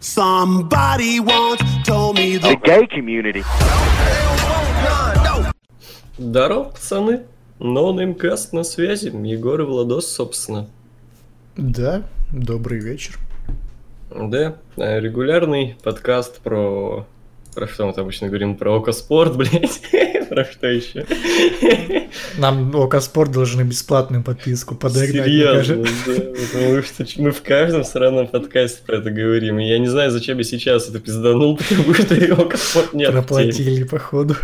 Somebody once told me the gay community. Здорово, пацаны. Ноунеймкаст на связи. Егор и Владос, собственно. Да, добрый вечер. Да, э, регулярный подкаст про... Про что мы обычно говорим? Про Окко Спорт, блядь. Про что еще? Нам Окко Спорт должны бесплатную подписку подогнать. Серьезно, да. Мы в каждом сраном подкасте про это говорим. И я не знаю, зачем я сейчас это пизданул, потому что Окоспорт нет. Проплатили, походу.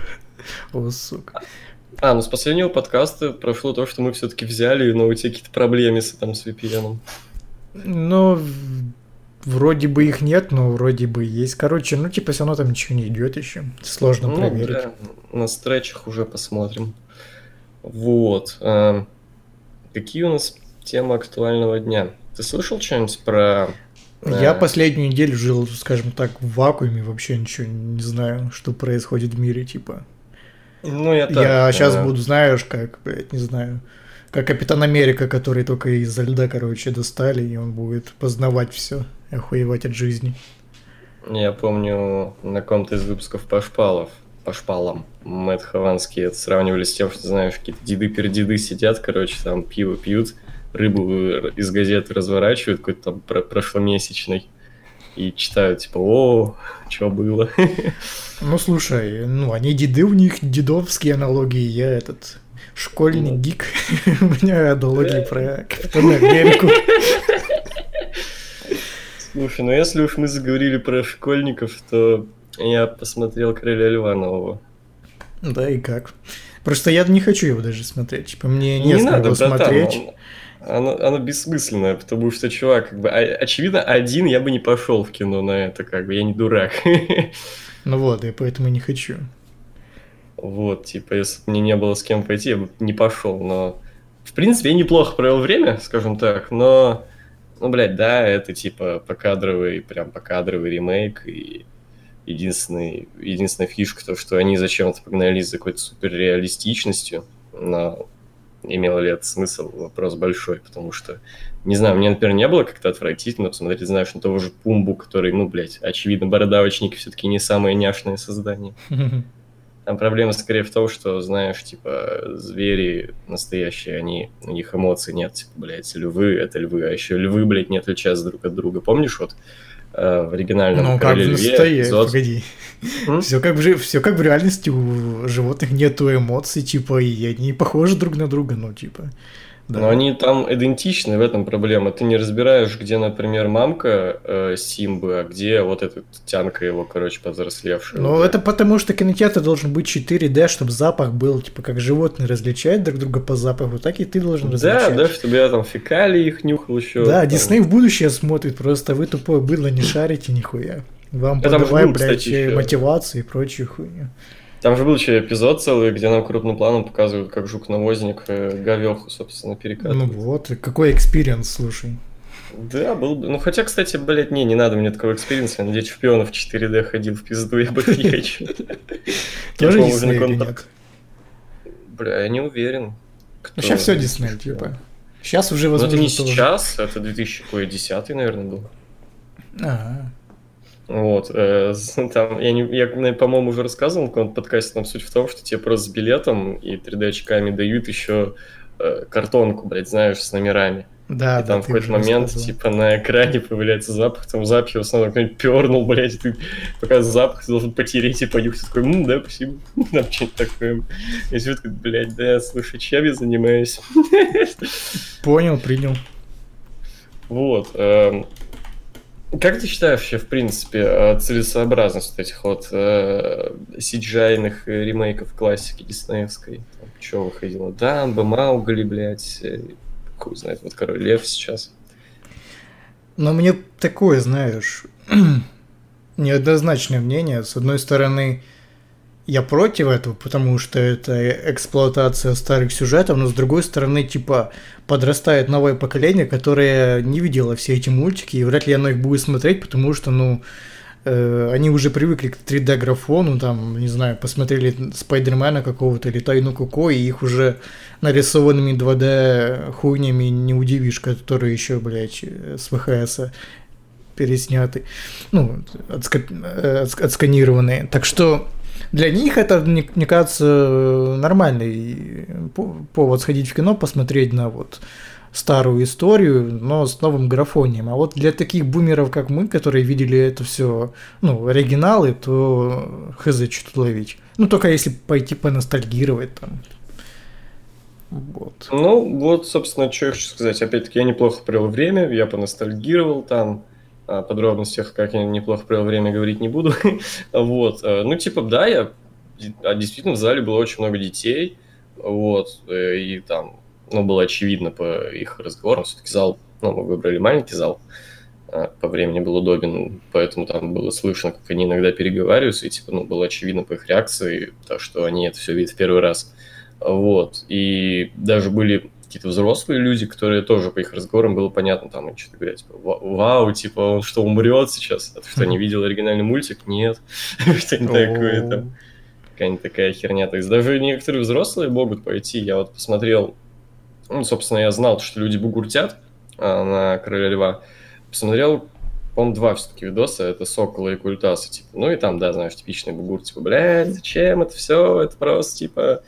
О, сука. А, ну с последнего подкаста прошло то, что мы все-таки взяли, но у тебя какие-то проблемы с, там, с VPN. Ну, вроде бы их нет, но вроде бы есть. Короче, ну типа все равно там ничего не идет еще. Сложно ну, проверить. Да, на стречах уже посмотрим. Вот. А, какие у нас темы актуального дня? Ты слышал что-нибудь про... Я а... последнюю неделю жил, скажем так, в вакууме, вообще ничего не знаю, что происходит в мире, типа. Ну, я так. Я сейчас буду, знаешь, как, блядь, не знаю, как Капитан Америка, который только из-за льда, короче, достали, и он будет познавать все, охуевать от жизни. Я помню на ком-то из выпусков по шпалов, по шпалам, Мэтт Хованский это сравнивали с тем, что, знаешь, какие-то деды-пердеды сидят, короче, там пиво пьют, рыбу из газеты разворачивают, какой-то там прошломесячный, и читают, типа, о, что было. Ну, слушай, ну, они деды, у них дедовские аналогии, я этот школьный ну. гик, у меня аналогии про Капитана Америку. Слушай, ну если уж мы заговорили про школьников, то я посмотрел «Короля льва» нового. Да, и как? Просто я не хочу его даже смотреть. Типа, мне не, не надо его смотреть. Оно, оно бессмысленное, потому что, чувак, как бы, очевидно, один я бы не пошел в кино на это, как бы, я не дурак. Ну вот, и поэтому не хочу. Вот, типа, если бы мне не было с кем пойти, я бы не пошел, но... В принципе, я неплохо провел время, скажем так, но... Ну, блядь, да, это, типа, покадровый, прям покадровый ремейк, и единственный, единственная фишка, то, что они зачем-то погнались за какой-то суперреалистичностью, но имело ли это смысл, вопрос большой, потому что, не знаю, мне, например, не было как-то отвратительно посмотреть, знаешь, на того же Пумбу, который, ну, блядь, очевидно, бородавочники все-таки не самое няшное создание. Там проблема скорее в том, что, знаешь, типа, звери настоящие, они, у них эмоций нет, типа, блядь, львы — это львы, а еще львы, блядь, не отличаются друг от друга. Помнишь, вот, Э, в оригинальном Ну, как в настоящем, погоди. Все как, в, все как в реальности у животных нету эмоций, типа, и они похожи друг на друга, ну, типа. Да. Но они там идентичны, в этом проблема. Ты не разбираешь, где, например, мамка э, Симбы, а где вот эта тянка его, короче, повзрослевшая. Ну, это потому что кинотеатр должен быть 4D, чтобы запах был, типа, как животные различают друг друга по запаху, так и ты должен различать. Да, да, чтобы я там фекалии их нюхал еще. Да, Дисней в будущее смотрит, просто вы тупое быдло не шарите нихуя. Вам это подавай, блядь, кстати, мотивацию и прочую хуйню. Там же был еще эпизод целый, где нам крупным планом показывают, как жук-навозник э, говеху, собственно, перекатывает. Ну вот, какой experience, слушай. Да, был бы. Ну, хотя, кстати, блядь, не, не надо мне такого experience а. Я на Дети Шпионов 4D ходил в пизду, я бы не хочу. Тоже Дисней нет? Бля, я не уверен. Ну, сейчас все Дисней, типа. Сейчас уже возможно. Ну, это не сейчас, это 2010, наверное, был. Ага. Вот, э, там, я, не, я по-моему, уже рассказывал в каком-то подкасте, там суть в том, что тебе просто с билетом и 3D-очками дают еще э, картонку, блядь, знаешь, с номерами. Да, и там да, в какой-то момент, типа, на экране появляется запах, там запах, в основном кто-нибудь пернул, блядь, ты пока запах ты должен потереть и понюхать, такой, м да, спасибо, там что-нибудь такое. И все такой, блядь, да, слушай, чем я занимаюсь? Понял, принял. Вот, эм, как ты считаешь вообще, в принципе, э, целесообразность этих вот э, CGI-ных ремейков классики диснеевской? Там, что выходило? Дамба, Маугли, блядь, э, хуй знает, вот Король Лев сейчас. Но мне такое, знаешь, неоднозначное мнение. С одной стороны, я против этого, потому что это эксплуатация старых сюжетов, но с другой стороны, типа, подрастает новое поколение, которое не видело все эти мультики, и вряд ли оно их будет смотреть, потому что, ну, э, они уже привыкли к 3D-графону, там, не знаю, посмотрели Спайдермена какого-то или Тайну Коко, и их уже нарисованными 2D хуйнями не удивишь, которые еще, блядь, с ВХС пересняты, ну, отска- э, отск- отсканированные. Так что для них это, мне, кажется, нормальный по- повод сходить в кино, посмотреть на вот старую историю, но с новым графонием. А вот для таких бумеров, как мы, которые видели это все, ну, оригиналы, то хз, что тут ловить. Ну, только если пойти поностальгировать там. Вот. Ну, вот, собственно, что я хочу сказать. Опять-таки, я неплохо провел время, я поностальгировал там. О подробностях, как я неплохо провел время, говорить не буду. вот. э, Ну, типа, да, я а действительно в зале было очень много детей. Вот. э, И там, ну, было очевидно по их разговорам. Все-таки зал, ну, мы выбрали маленький зал. а, По времени был удобен, поэтому там было слышно, как они иногда переговариваются, и типа, ну, было очевидно по их реакции, то, что они это все видят в первый раз. Вот. И даже были какие-то взрослые люди, которые тоже по их разговорам было понятно, там, они что-то говорят, типа, «Ва- вау, типа, он что, умрет сейчас? А ты что, не видел оригинальный мультик? Нет. Что-нибудь такое там. Какая-нибудь такая херня. То есть даже некоторые взрослые могут пойти. Я вот посмотрел, ну, собственно, я знал, что люди бугуртят а, на Короля Льва. Посмотрел, по-моему, два все-таки видоса. Это Сокола и Культаса. Типа. Ну и там, да, знаешь, типичный бугур. Типа, блядь, зачем это все? Это просто, типа,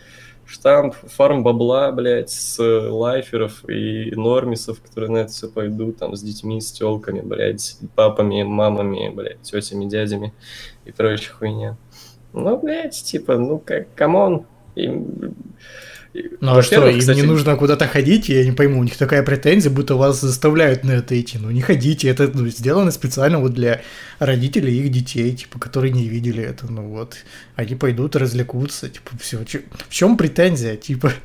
штамп, фарм бабла, блядь, с лайферов и нормисов, которые на это все пойдут, там, с детьми, с телками, блядь, папами, мамами, блядь, тетями, дядями и прочая хуйня. Ну, блядь, типа, ну, как, come on. И- Ну а что, им кстати, не нужно куда-то ходить, я не пойму, у них такая претензия, будто вас заставляют на это идти. Ну не ходите, это ну, сделано специально вот для родителей их детей, типа, которые не видели это, ну вот. Они пойдут, развлекутся, типа, все. В чем претензия, типа?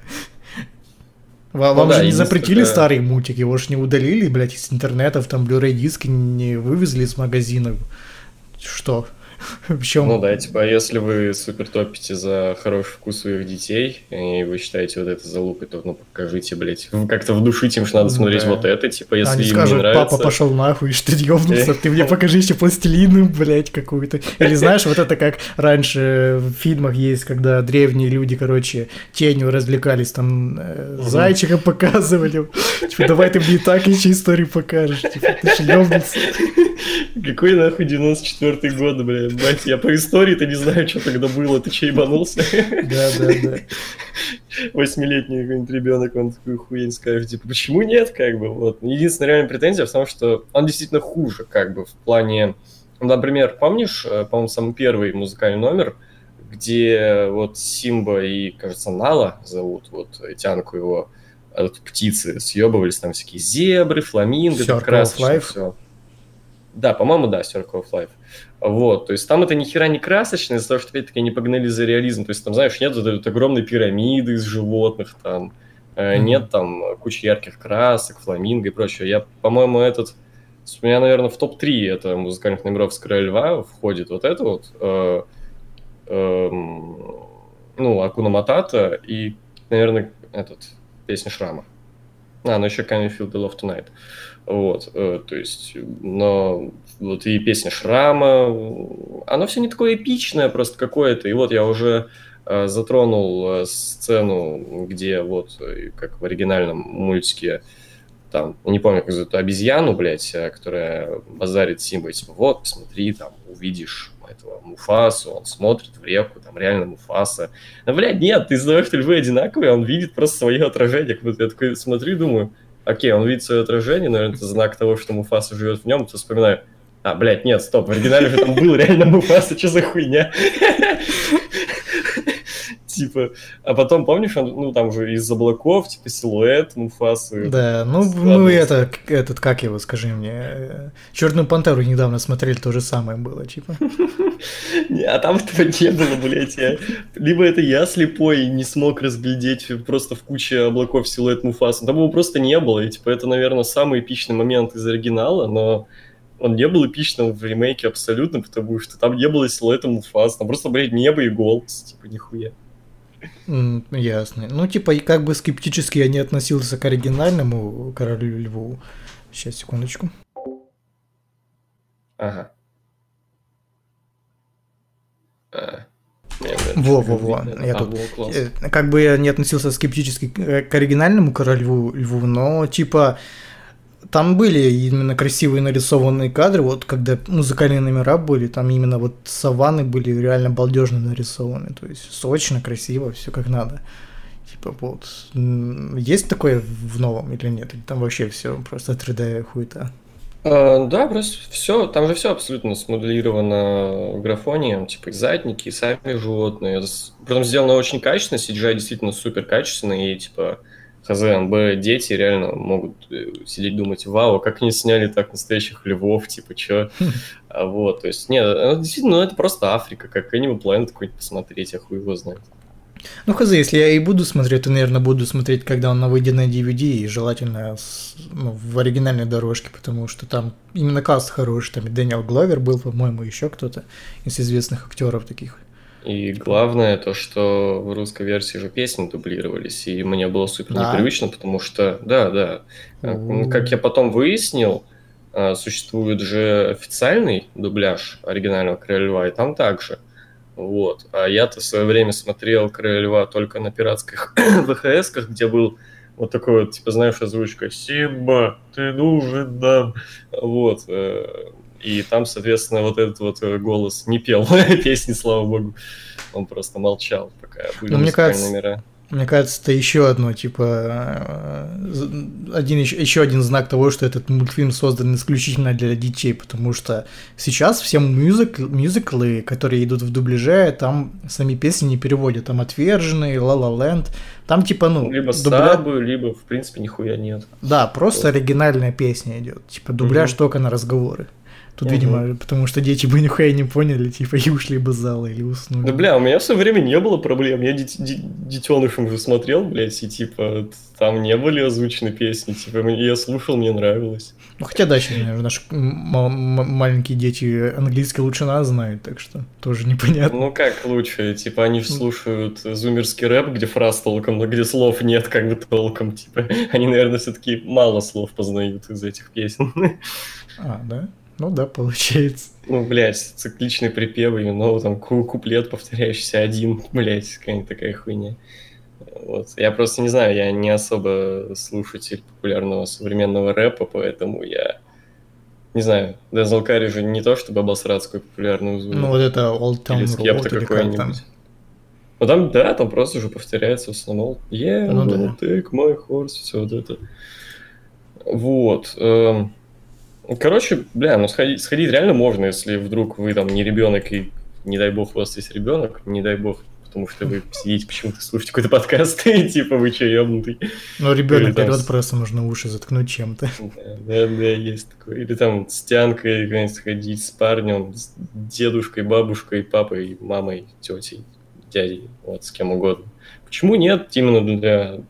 Вам, Ну вам да, же не запретили старый мультик, его же не удалили, блядь, из интернетов, там Blu-ray диски не вывезли из магазинов. Что? В чем? Ну да, типа, если вы супер топите за хороший вкус своих детей, и вы считаете вот это залупой, то ну покажите, блядь. Вы как-то вдушите им, что надо Ну смотреть да. вот это, типа, если Они им скажут, не нравится. папа пошел нахуй, что ты ёбнулся, ты мне покажи еще пластилину, блядь, какую-то. Или знаешь, вот это как раньше в фильмах есть, когда древние люди, короче, тенью развлекались, там э, зайчика показывали. Типа, давай ты мне так еще историю покажешь. Типа, ты же ёбнулся. Какой нахуй 94-й год, блядь, бать, я по истории-то не знаю, что тогда было, ты че ебанулся? Да, да, да. Восьмилетний какой-нибудь ребенок, он такую хуйню скажет, типа, почему нет, как бы, вот. Единственная реальная претензия в том, что он действительно хуже, как бы, в плане, ну, например, помнишь, э, по-моему, самый первый музыкальный номер, где вот Симба и, кажется, Нала зовут, вот, Тянку его, а вот птицы съебывались, там всякие зебры, фламинго, Circle Life. все. Да, по-моему, да, Circle of Life. Вот, то есть там это ни хера не красочно, из-за того, что, опять-таки, они погнали за реализм. То есть там, знаешь, нет вот огромной пирамиды из животных, там, Мгм. нет там кучи ярких красок, фламинго и прочее. Я, по-моему, этот... У меня, наверное, в топ-3 это музыкальных номеров с Короля Льва входит вот это вот, э, эм, ну, Акуна Матата и, наверное, этот, песня Шрама. А, ну еще Can You Feel the Love Tonight. Вот, э, то есть, но вот и песня Шрама, оно все не такое эпичное просто какое-то. И вот я уже э, затронул э, сцену, где вот, э, как в оригинальном мультике, там, не помню, как зовут, обезьяну, блядь, э, которая базарит Симбой, типа, вот, посмотри, там, увидишь этого Муфасу, он смотрит в реку, там, реально Муфаса. Ну, блядь, нет, ты знаешь, львы одинаковые, он видит просто свое отражение. Как будто Я такой смотрю и думаю, окей, он видит свое отражение, наверное, это знак того, что Муфаса живет в нем, то вспоминаю, а, блядь, нет, стоп, в оригинале же там был реально Муфаса, что за хуйня? Типа, а потом, помнишь, он, ну, там же из облаков, типа, силуэт Муфасы. Да, ну Ладно. мы это, этот, как его, скажи мне, Черную пантеру недавно смотрели, то же самое было, типа. Не, а там этого не было, блядь. Я... Либо это я слепой и не смог разглядеть просто в куче облаков силуэт Муфаса. Там его просто не было. И, типа, это, наверное, самый эпичный момент из оригинала, но он не был эпичным в ремейке абсолютно, потому что там не было силуэта Муфаса. Там просто, блядь, небо и голос. Типа, нихуя. Ясно. Ну, типа, как бы скептически я не относился к оригинальному королю льву. Сейчас, секундочку. Ага. А. Во-во-во, видно. я А, тут- во. Э, Как бы я не относился скептически к э, к оригинальному королю льву, но, типа, там были именно красивые нарисованные кадры, вот когда музыкальные номера были, там именно вот саванны были реально балдежно нарисованы, то есть сочно, красиво, все как надо. Типа вот, есть такое в новом или нет? Или там вообще все просто 3D хуета? А, да, просто все, там же все абсолютно смоделировано в графоне, типа и задники, и сами животные. Притом сделано очень качественно, CGI действительно супер качественный, и типа ХЗМБ дети реально могут э, сидеть думать, вау, как они сняли так настоящих львов, типа, чё? А вот, то есть, нет, ну, действительно, ну, это просто Африка, как Animal Planet какой-нибудь посмотреть, я хуй его знает. Ну, хз, если я и буду смотреть, то, наверное, буду смотреть, когда он выйдет на DVD, и желательно ну, в оригинальной дорожке, потому что там именно каст хороший, там и Дэниел Гловер был, по-моему, еще кто-то из известных актеров таких. И главное то, что в русской версии же песни дублировались, и мне было супер да. непривычно, потому что, да, да, mm. как я потом выяснил, а, существует же официальный дубляж оригинального Короля Льва, и там также – вот. А я-то в свое время смотрел «Короля льва» только на пиратских ВХС-ках, где был вот такой вот, типа, знаешь, озвучка «Симба, ты нужен нам!» Вот. И там, соответственно, вот этот вот э, голос не пел песни, слава богу. Он просто молчал, пока были ну, мне кажется, номера. Мне кажется, это еще одно, типа, э, один, еще, один знак того, что этот мультфильм создан исключительно для детей, потому что сейчас все мюзик, мюзиклы, которые идут в дубляже, там сами песни не переводят, там «Отверженные», «Ла Ла Ленд», там типа, ну... Либо дубля... сабы, либо, в принципе, нихуя нет. Да, просто вот. оригинальная песня идет, типа, дубляж угу. только на разговоры. Тут, угу. видимо, потому что дети бы нихуя не поняли, типа, и ушли бы зала или уснули. Да, бля, у меня все время не было проблем. Я дет- детенышем же смотрел, блядь, и, типа, там не были озвучены песни. Типа, я слушал, мне нравилось. Ну, хотя дальше, наверное, наши маленькие дети английский лучше нас знают, так что тоже непонятно. Ну, как лучше? Типа, они же слушают зумерский рэп, где фраз толком, но где слов нет, как бы толком. Типа, они, наверное, все-таки мало слов познают из этих песен. А, да? Ну да, получается. Ну, блядь, цикличные припевы, но там куплет повторяющийся один, блядь, какая-нибудь такая хуйня. Вот. Я просто не знаю, я не особо слушатель популярного современного рэпа, поэтому я не знаю, Дензел Карри же не то, чтобы обосрать какой популярную звук. Ну вот это Old Town или Road или какой-нибудь. Ну там, да, там просто уже повторяется в основном Yeah, ну, да. take my horse, все вот это. Вот. Эм, Короче, бля, ну сходить, сходить реально можно, если вдруг вы там не ребенок и не дай бог у вас есть ребенок, не дай бог, потому что вы сидите почему-то слушаете какой-то подкаст, и типа вы че, ебнутый. Ну, ребенок там... просто нужно уши заткнуть чем-то. Да, да, да, есть такое. Или там с тянкой куда-нибудь сходить, с парнем, с дедушкой, бабушкой, папой, мамой, тетей, дядей, вот, с кем угодно. Почему нет? Именно для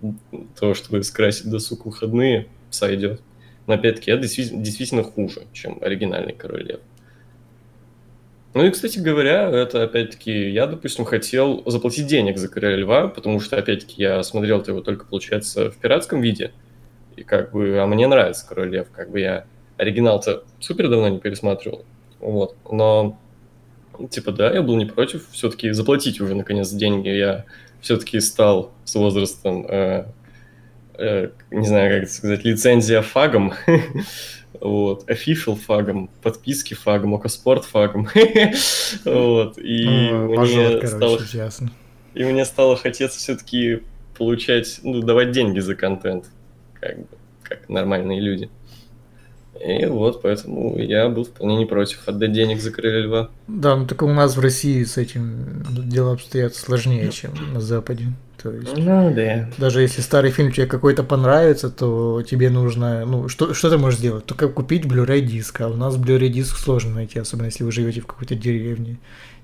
того, чтобы скрасить досуг выходные, сойдет. Но опять-таки, это действительно, действительно хуже, чем оригинальный Король Лев. Ну и, кстати говоря, это опять-таки, я, допустим, хотел заплатить денег за Короля Льва, потому что, опять-таки, я смотрел его только, получается, в пиратском виде. И как бы, а мне нравится Король Лев, как бы я оригинал-то супер давно не пересматривал. Вот. Но, типа, да, я был не против все-таки заплатить уже, наконец, деньги. Я все-таки стал с возрастом э, не знаю, как это сказать, лицензия фагом, вот, official фагом, подписки фагом, окоспорт фагом, вот, и мне стало... И мне стало хотеться все-таки получать, ну, давать деньги за контент, как бы, как нормальные люди. И вот, поэтому я был вполне не против отдать денег за Крылья Льва. Да, ну так у нас в России с этим дела обстоят сложнее, чем на Западе. То есть, ну да. Даже если старый фильм тебе какой-то понравится, то тебе нужно, ну, что, что ты можешь сделать? Только купить Blu-ray диск, а у нас Blu-ray диск сложно найти, особенно если вы живете в какой-то деревне.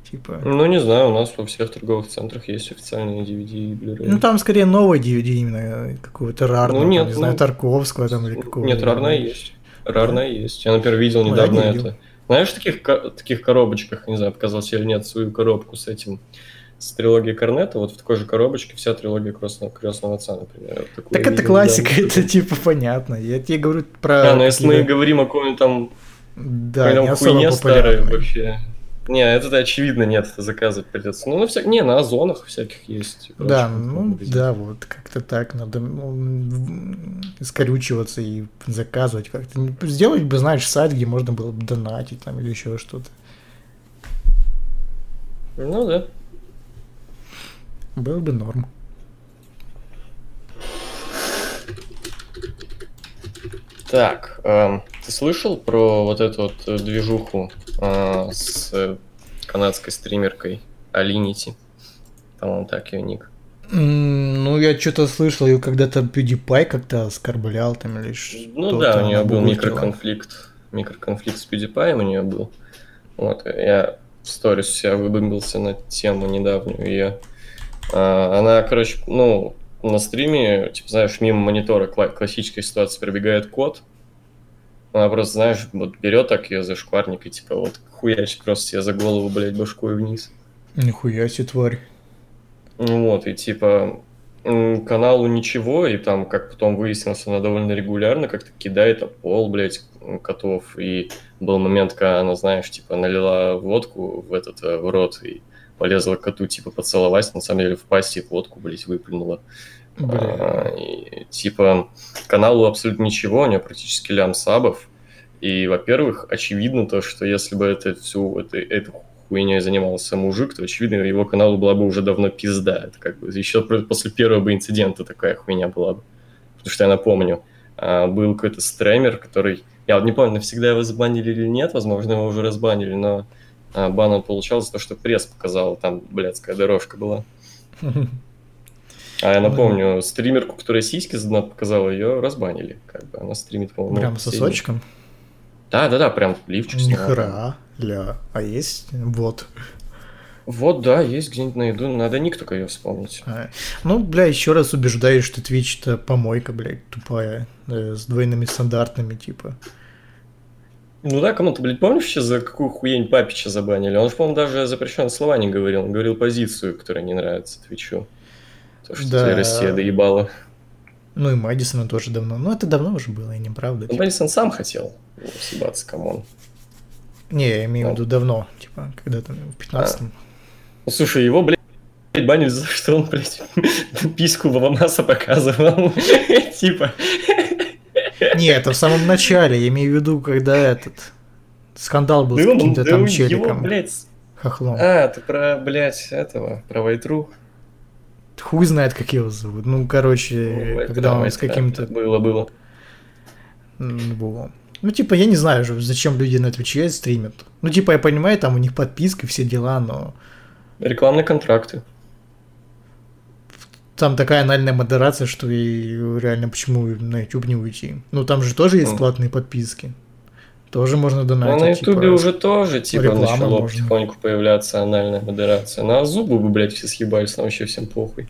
Типа... Ну, не знаю, у нас во всех торговых центрах есть официальные DVD и Blu-ray. Ну, там скорее новые DVD именно, какого-то рарного, ну, нет, там, не ну, знаю, Тарковского там или какого-то. Нет, рарная есть. Рарная да? есть. Я, например, видел недавно ну, это. Знаешь, в таких, таких коробочках, не знаю, показал или нет, свою коробку с этим с трилогией Корнета, вот в такой же коробочке вся трилогия Крестного, Крестного Отца, например. Вот так это классика, да. это типа понятно. Я тебе говорю про... Да, но если мы говорим о каком-нибудь там... Да, не особо старой вообще. Не, это очевидно нет, это заказывать придется. Ну, на всяких, не, на озонах всяких есть. и Да, прочее. ну да, вот как-то так надо ну, скорючиваться и заказывать как-то. Сделать бы, знаешь, сайт, где можно было бы донатить там или еще что-то. Ну да. Был бы норм. Так, эм, ты слышал про вот эту вот э, движуху э, с э, канадской стримеркой Алинити? По-моему, так ее ник. Ну, я что-то слышал, ее когда-то PewDiePie как-то оскорблял там или что-то. Ну да, у нее был микроконфликт. Микроконфликт с PewDiePie у нее был. Вот, я в сторис себя выбомбился на тему недавнюю ее. А, она, короче, ну, на стриме, типа, знаешь, мимо монитора кла- классической ситуации пробегает кот. Она просто, знаешь, вот берет так ее за шкварник и типа вот хуячит просто себе за голову, блядь, башкой вниз. Нихуя себе тварь. Ну Вот, и типа каналу ничего, и там, как потом выяснилось, она довольно регулярно как-то кидает об пол, блядь, котов. И был момент, когда она, знаешь, типа налила водку в этот э, в рот и полезла к коту, типа, поцеловать, на самом деле в пасти водку, блядь, выплюнула. Бля. А, и, типа, каналу абсолютно ничего, у нее практически лям сабов. И, во-первых, очевидно то, что если бы это всю это, эту хуйней занимался мужик, то, очевидно, его каналу была бы уже давно пизда. Это как бы еще после первого бы инцидента такая хуйня была бы. Потому что я напомню, а, был какой-то стример, который... Я вот не помню, навсегда его забанили или нет, возможно, его уже разбанили, но а, бан он получал за то, что пресс показал, там блядская дорожка была. А я напомню, стримерку, которая сиськи задонат показала, ее разбанили. Как бы она стримит, по-моему. Прям сосочком? Да, да, да, прям лифчик сняла. Нихера. Ля. А есть? Вот. Вот, да, есть где-нибудь найду. Надо ник только ее вспомнить. А, Ну, бля, еще раз убеждаюсь, что Twitch это помойка, блядь, тупая. э, с двойными стандартами, типа. Ну да, кому-то, блядь, помнишь, сейчас за какую хуйнь Папича забанили? Он же, по-моему, даже запрещенные слова не говорил. Он говорил позицию, которая не нравится Твичу. То, что Да. тебе Россия доебала. Ну и Мэдисона тоже давно. Ну, это давно уже было, и неправда. Ну, типа. Мэдисон сам хотел съебаться, come on. Не, я имею в Ну. виду давно, типа, когда там в 15-м. Ну, слушай, его, блядь, банили за то, что он, блядь, письку Вавамаса показывал. Типа, Не, это в самом начале, я имею в виду, когда этот скандал был да с каким-то да там его, челиком, блядь, хохлом. А, ты про, блядь, этого, про Вайтру? Хуй знает, как его зовут. Ну, короче, Ну, когда он с каким-то... Было, было. во. Ну, типа, я не знаю, же, зачем люди на Твиче стримят. Ну, типа, я понимаю, там у них подписка, все дела, но Рекламные контракты. Там такая анальная модерация, что и реально почему на YouTube не уйти. Ну, там же тоже есть Ну. платные подписки. Тоже можно Ну, донатить. на типа, Ютубе уже тоже, типа, начало можно. потихоньку появляться анальная модерация. На зубы бы, блядь, все съебались, нам вообще всем похуй.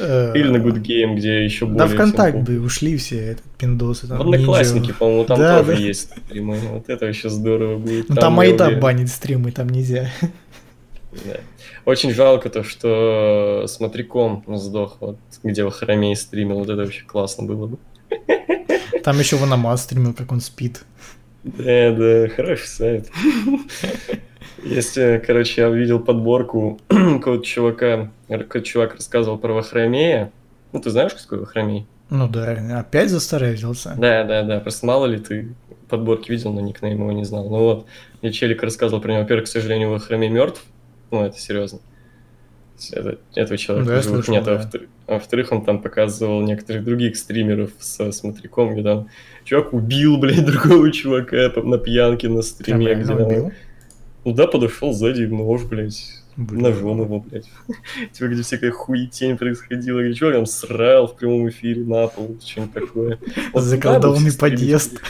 э, Или на Good Game, где еще более Да ВКонтакт бы ушли все, этот пиндосы. В Там, Одноклассники, Ninja. по-моему, там Да, тоже да. есть стримы. Вот это вообще здорово будет. Ну, там Айда банит стримы, там нельзя. Да. Очень жалко то, что смотриком сдох, вот, где в храме стримил. Вот это вообще классно было бы. Там еще Ванамас стримил, как он спит. Да, да, хороший сайт. Есть, короче, я видел подборку какого-то чувака, какой-то чувак рассказывал про Вахромея. Ну, ты знаешь, такое Вахромей? Ну да, опять за старое взялся. Да, да, да, просто мало ли ты подборки видел, но никнейм его не знал. Ну вот, мне челик рассказывал про него. Во-первых, к сожалению, Вахромей мертв. Ну, это серьезно. Это, этого человека Да, слышал, нет. А да. а во-вторых, он там показывал некоторых других стримеров со смотряком, где там чувак убил, блядь, другого чувака там на пьянке на стриме. реально где он- убил? Ну да, подошел сзади, нож, блядь, Блин. ножом его, блядь. Типа, где всякая хуетень происходила, где чувак там срал в прямом эфире на пол, что-нибудь такое. Вот Заколдованный подъезд.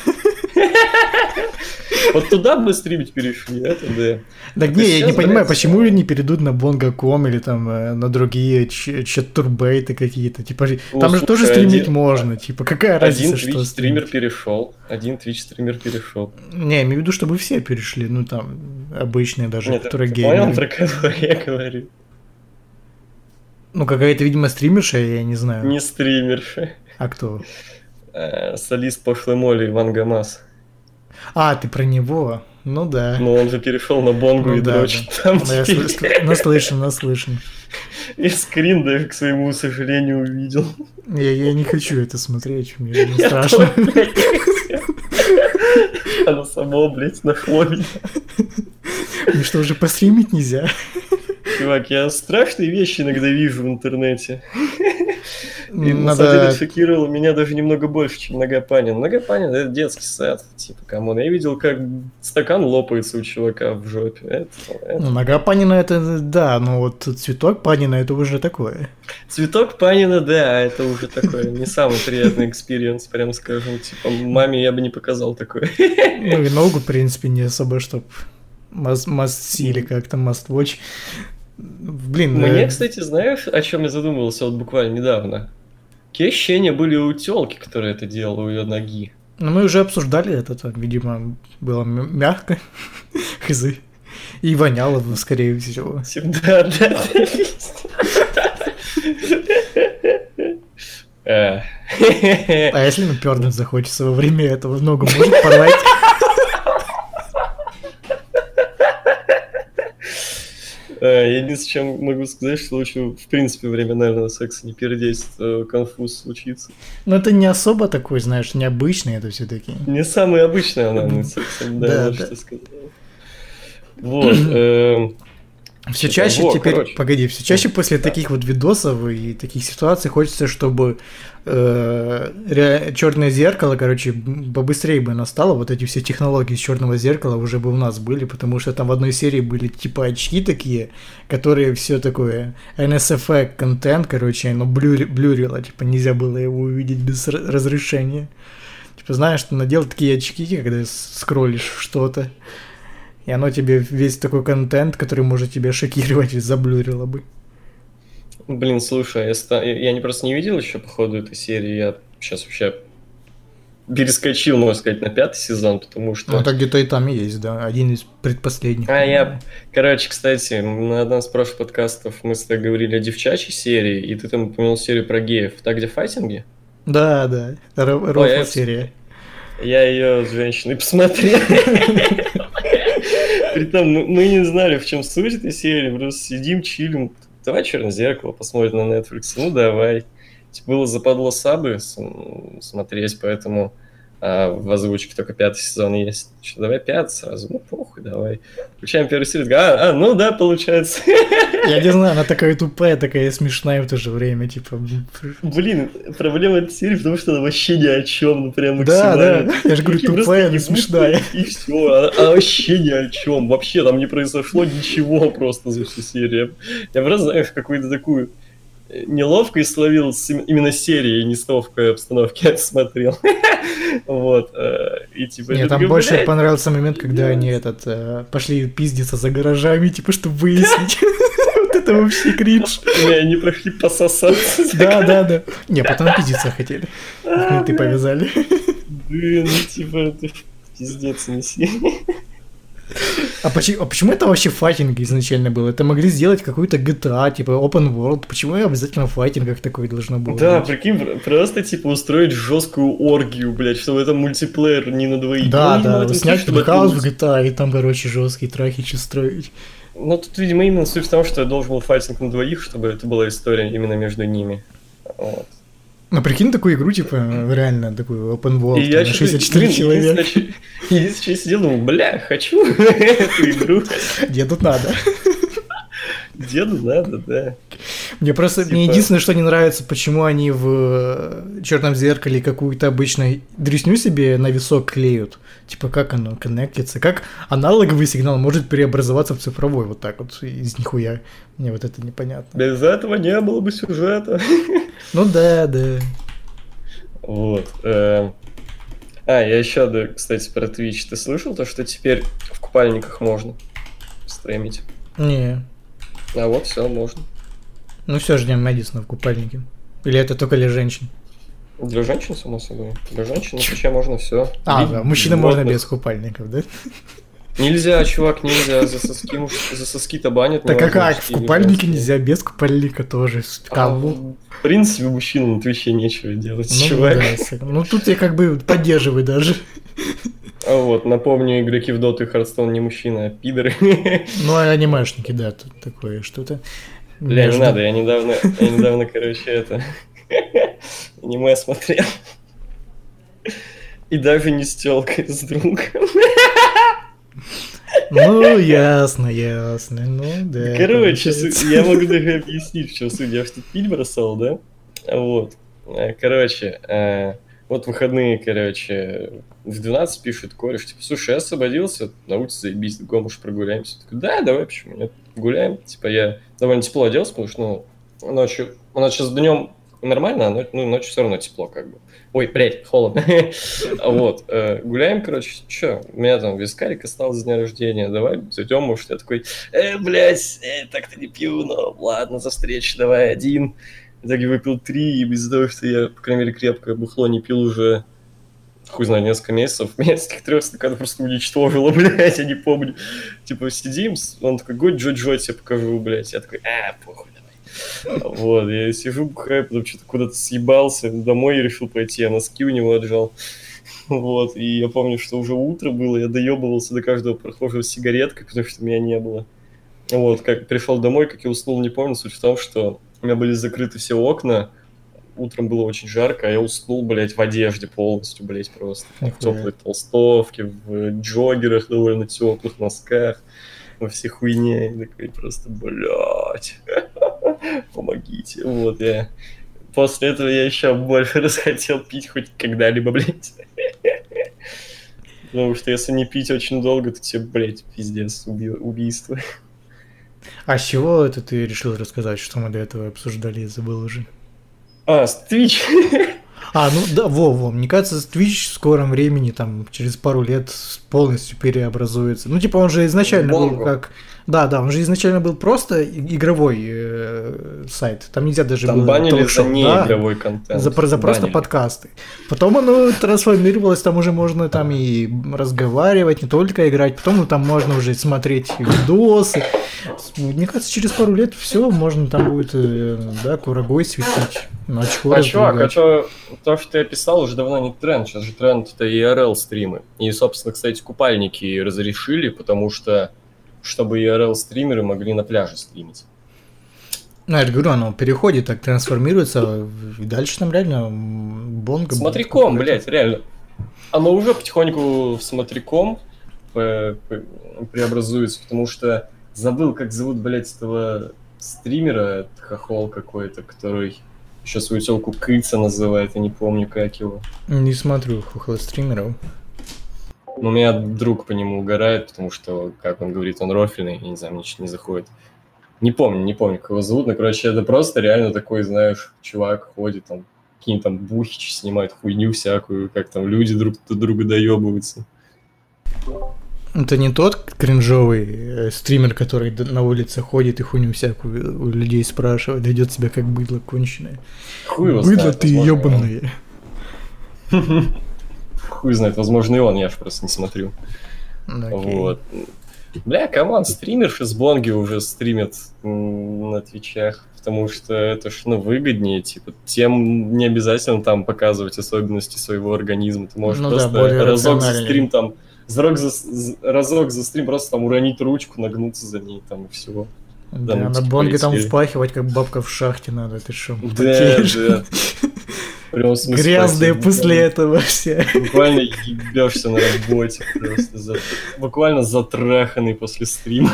Вот туда бы стримить перешли, это да. Так не, я не понимаю, почему не перейдут на Bongo.com или там э, на другие ч- чат-турбейты какие-то. Типа, там же тоже стримить один- можно. Типа, какая Один разница, что Twitch стример перешел. Один Twitch стример перешел. Не, я имею в виду, чтобы все перешли. Ну, там, обычные даже, которые ты понял, геймеры. про кого я говорю? Ну, какая-то, видимо, стримерша, я не знаю. Не стримерша. А кто? Э, Солист пошлой моли Иван Гамас. А, ты про него. Ну да. Но он же перешел на Бонгу Ну и да, дрочит там. Ну, я слыш- наслышан, наслышан. И скрин даже, к своему сожалению, увидел. Я, я не хочу это смотреть, мне не Я страшно. Оно само, блядь, нашло меня. И что, уже постримить нельзя? Чувак, я страшные вещи иногда вижу в интернете. И на самом деле Надо... шокировало меня даже немного больше, чем нога Панин. Нога Панин это детский сад. Типа, come on. Я видел, как стакан лопается у чувака в жопе. Это, это- Ну, нога Панина это да, но вот цветок Панина это уже такое. Цветок Панина, да, это уже такой не самый приятный experience, прям скажем. Типа, маме я бы не показал такое. Ну и ногу, в принципе, не особо, чтоб must, must see или как-то must watch. Блин, Мне, э, кстати, знаешь, о чем я задумывался вот буквально недавно? Какие ощущения были у телки, которая это делала у ее ноги? ну мы уже обсуждали это, там, видимо, было мягко, хз. И воняло, скорее всего. Да. Э. А если напернуть захочется во время этого, ногу может порвать? Э, Я единственное, чем могу сказать, что лучше, в принципе, наверное, секса не пердеть, то конфуз случится. Но это не особо такой, знаешь, необычный это все-таки. Не самый обычный анальный секс, Да, да, да. что сказал. Вот. Все чаще во, теперь, короче. погоди, все чаще после таких вот видосов и таких ситуаций хочется, чтобы черное зеркало, короче, побыстрее бы настало, вот эти все технологии с черного зеркала уже бы у нас были, потому что там в одной серии были типа очки такие, которые все такое NSFX контент, короче, оно блюри- блюрило, типа нельзя было его увидеть без ра- разрешения. Типа знаешь, ты надел такие очки, когда скроллишь что-то, и оно тебе весь такой контент, который может тебя шокировать, заблюрило бы. Блин, слушай, я, ста- я не просто не видел еще по ходу этой серии, я сейчас вообще перескочил, можно сказать, на пятый сезон, потому что... Ну, это где-то и там есть, да, один из предпоследних. А я, короче, кстати, на одном из прошлых подкастов мы с тобой говорили о девчачьей серии, и ты там упомянул серию про геев. Так, где файтинги? Да, да, ро- я рофл это- серия. Я ее с женщиной посмотрел. Притом, мы, не знали, в чем суть этой серии, просто сидим, чилим. Давай черное зеркало посмотрим на Netflix. Ну, давай. Типа, было западло сабы смотреть, поэтому а, в озвучке только пятый сезон есть. Что, давай пятый сразу? Ну, похуй, давай. Включаем первую серию, а, а, ну да, получается. Я не знаю, она такая тупая, такая смешная в то же время, типа. блин. Проблема этой серии, потому что она вообще ни о чем, ну прям Да, максимально. да, я же говорю, тупая, ебутся, смешная. И все, а, а вообще ни о чем. Вообще там не произошло ничего просто за всю серию. Я просто, знаешь, какую-то такую э, неловкость словил именно серии, и не с какой обстановке я смотрел. Вот. э, И типа... Мне я там больше «Блядь, понравился момент, когда они этот э, пошли пиздиться за гаражами, типа, чтобы выяснить. Вот это вообще кринж. и Они прошли пососаться. Да, да, да. Не, потом пиздиться хотели. Ты повязали. Блин, ну типа, пиздец неси. А почему, а почему это вообще файтинг изначально было? Это могли сделать какую-то GTA, типа open world. Почему обязательно в файтингах такое должно было Да, быть? прикинь, пр- просто типа устроить жесткую оргию, блядь, чтобы это мультиплеер не на двоих. Да, Ну, да, этом снять чтобы был в GTA и там, короче, жесткие трахичи строить. Ну, тут, видимо, именно суть в том, что должен был файтинг на двоих, чтобы это была история именно между ними. Вот. Ну, прикинь такую игру, типа, реально такую open world, И я там, чё-то, 64 блин, человека. я сидел, думал, бля, хочу эту игру. Где тут надо? Деду надо, да. Мне просто мне Типа- единственное, что не нравится, почему они в черном зеркале какую-то обычно дресню себе на висок клеют. Типа, как оно коннектится, как аналоговый сигнал может преобразоваться в цифровой вот так вот из нихуя. Мне вот это непонятно. Без этого не было бы сюжета. Ну да, да. Вот. эм. А, я еще, да, кстати, про Twitch. Ты слышал то, что теперь в купальниках можно стримить? Не. А вот, все, можно. Ну все, ждем Мэдисона в купальнике. Или это только для женщин? Для женщин, само собой. Для женщин вообще можно все. А, да, мужчинам можно без купальников, да? Нельзя, чувак, нельзя. За соски, муж- за соски-то банят. Так а как? В купальнике нельзя, без купальника тоже. А, Кому? В принципе, мужчинам на Твиче нечего делать, Ну, чувак. да, ну тут я как бы поддерживаю даже. А вот, напомню, игроки в Доту и Hearthstone не мужчины, а пидоры. Ну, а анимешники, да, тут такое что-то. Бля, не надо, я недавно, я недавно, короче, это, аниме смотрел. И даже не с тёлкой, с другом. Ну, ясно, ясно. Ну, да. Короче, я могу даже объяснить, в чем суть. Я что пить бросал, да? Вот. Э, Короче, э, вот выходные, короче, в 12 пишет кореш, типа, слушай, я освободился, на улице заебись, го, может, прогуляемся? Я такой, да, давай, почему нет? Гуляем. Типа, я довольно тепло оделся, потому что, ну, ночью, у нас сейчас днем нормально, а но- ну, ночью все равно тепло, как бы. Ой, блядь, холодно. Вот, э, гуляем, короче, чё, у меня там вискарик остался с дня рождения, давай зайдем, может, я такой, э, блядь, э, так-то не пью, но ладно, за встречу давай один. В итоге выпил три, и из-за того, что я, по крайней мере, крепкое бухло не пил уже, хуй знает, несколько месяцев, меня с этих трех стаканов просто уничтожило, блядь, я не помню. Типа, сидим, он такой, год Джо-Джо тебе покажу, блядь. Я такой, а, похуй. Вот, я сижу, бухаю, потом что-то куда-то съебался, домой решил пойти, я носки у него отжал. Вот, и я помню, что уже утро было, я доебывался до каждого прохожего сигареткой, потому что меня не было. Вот, как пришел домой, как я уснул, не помню. Суть в том, что у меня были закрыты все окна, утром было очень жарко, а я уснул, блядь, в одежде полностью, блядь, просто. В теплой толстовке, в джоггерах довольно теплых носках, во всей хуйне. И такой просто, блядь, помогите. Вот я... После этого я еще больше расхотел пить хоть когда-либо, блядь. Потому что если не пить очень долго, то тебе, блядь, пиздец, уби- убийство. А с чего это ты решил рассказать, что мы до этого обсуждали, я забыл уже. А, с Twitch. А, ну да, во, во, мне кажется, Twitch в скором времени, там, через пару лет полностью переобразуется. Ну, типа, он же изначально был Бонго. как... Да, да, он же изначально был просто игровой э, сайт. Там нельзя даже Там было банили за ток-шоу, да, неигровой контент. За, за просто Банили. подкасты. Потом оно трансформировалось, там уже можно там и разговаривать, не только играть, потом ну, там можно уже смотреть видосы. Мне кажется, через пару лет все, можно там будет, э, да, курагой светить. Ну, А чувак, а то, то, что я писал, уже давно не тренд. Сейчас же тренд это IRL стримы. И, собственно, кстати, купальники разрешили, потому что чтобы IRL стримеры могли на пляже стримить. Ну, я же говорю, оно переходит, так трансформируется, и дальше там реально бонго. Смотриком, блядь, реально. Оно уже потихоньку в смотриком преобразуется, потому что забыл, как зовут, блядь, этого стримера, хохол какой-то, который еще свою телку Кыца называет, я не помню, как его. Не смотрю хухло стримеров. Но у меня друг по нему угорает, потому что, как он говорит, он рофельный, я не знаю, мне что-то не заходит. Не помню, не помню, как его зовут, но, короче, это просто реально такой, знаешь, чувак ходит там, какие-нибудь там бухичи снимает, хуйню всякую, как там люди друг до друга доебываются. Это не тот кринжовый э, стример, который на улице ходит и хуйню всякую у людей спрашивает, ведет себя как быдло конченое. Хуй его быдло знает, ты и ебаное. Хуй знает, возможно, и он, я ж просто не смотрю. Ну, окей. Вот. Бля, команд, стримерши с Бонги уже стримят на Твичах, потому что это ж, ну, выгоднее, типа, тем не обязательно там показывать особенности своего организма, ты можешь Ну да, просто более разок за стрим там, разок за, разок за стрим просто там уронить ручку, нагнуться за ней там и всего. Да, ну, на типа, бонге там впахивать, как бабка в шахте надо, ты шо? Да, да. В прямом смысле, Грязные после этого все. Буквально ебешься на работе просто. за- Буквально затраханный после стрима.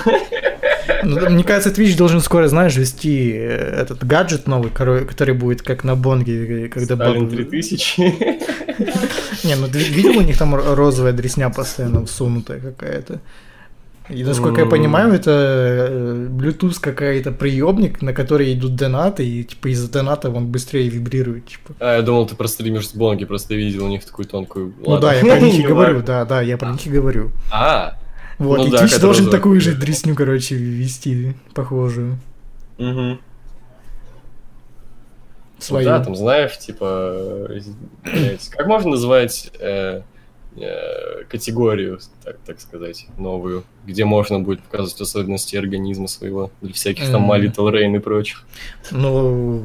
Ну, мне кажется, Twitch должен скоро, знаешь, вести э, этот гаджет новый, который будет как на бонге, э, когда Сталин бабы- 3000. Не, ну видел, у них там розовая дресня постоянно всунутая какая-то. И насколько я М. понимаю, это э, Bluetooth какая-то приемник, на который идут донаты, и типа из-за доната он быстрее вибрирует, типа. А, я думал, ты про стримишь с Бонги, просто видел у них такую тонкую... Ну Ладно. да, я про них и говорю, да, да, я про них и говорю. А, Вот, Ну и да, Twitch должен такую же дресню, короче, вести, похожую. мгм. Свою. Да, там, знаешь, типа, э, как можно назвать э, категорию, так, так сказать, новую, где можно будет показывать особенности организма своего для всяких там. My Little Rain и прочих. Ну,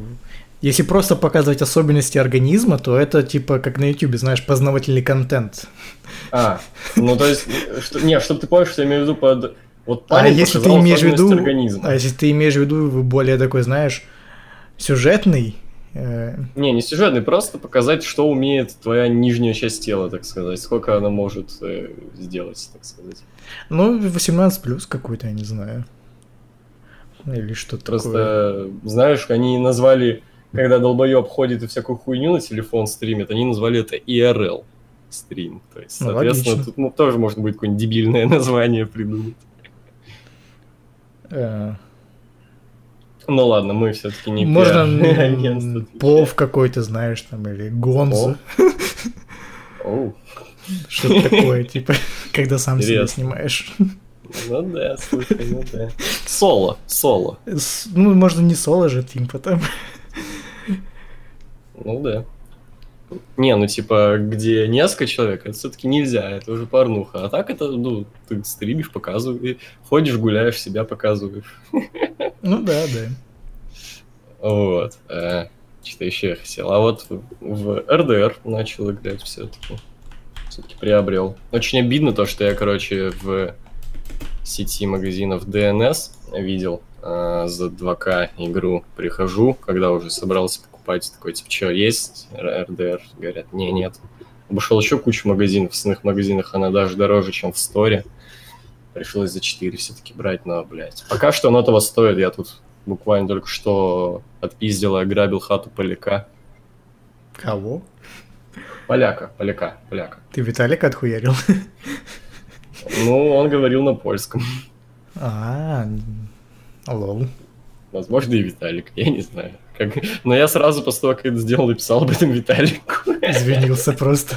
Если просто показывать особенности организма, то это типа как на YouTube, знаешь, познавательный контент. А, ну то есть, что, не, чтобы ты понял, что я имею в виду под... Вот А если ты имеешь в виду, организма. а если ты имеешь в виду более такой, знаешь, сюжетный, э, Не, не сюжетный, просто показать, что умеет твоя нижняя часть тела, так сказать, сколько она может э, сделать, так сказать. ну 18 плюс какой-то, я не знаю, или что-то такое. Просто, знаешь, они назвали, когда долбоеб ходит и всякую хуйню на телефон стримит, они назвали это IRL стрим. То есть, Ну, соответственно, логично. тут ну, тоже можно будет какое-нибудь дебильное название придумать. Ну ладно, мы все-таки не Можно плов какой-то, знаешь, там, или гонзо, что-то такое, типа, когда сам себя снимаешь. ну да, слушай, ну да. Соло, соло. Ну, можно не соло же, типа, там. Ну да. Не, ну типа, где несколько человек, это все-таки нельзя, это уже порнуха. А так это, ну, ты стримишь, показываешь, ходишь, гуляешь, себя показываешь. Ну да, да. Вот. Что-то еще я хотел. А вот в- в РДР начал играть все-таки. Все-таки приобрел. Очень обидно то, что я, короче, в сети магазинов DNS видел э, за 2К игру. Прихожу, когда уже собрался покупать, такой, типа, что, есть РДР? Говорят, не, нет. Обошел еще кучу магазинов, в сных магазинах она даже дороже, чем в сторе. Пришлось за 4 все-таки брать, но, блядь. Пока что оно того стоит, я тут буквально только что отпиздил и ограбил хату поляка. Кого? Поляка, поляка, поляка. Ты Виталика отхуярил? Ну, он говорил на польском. А, лол. Возможно, и Виталик, я не знаю. Как... Но я сразу после того, как это сделал, написал об этом Виталику. Извинился просто.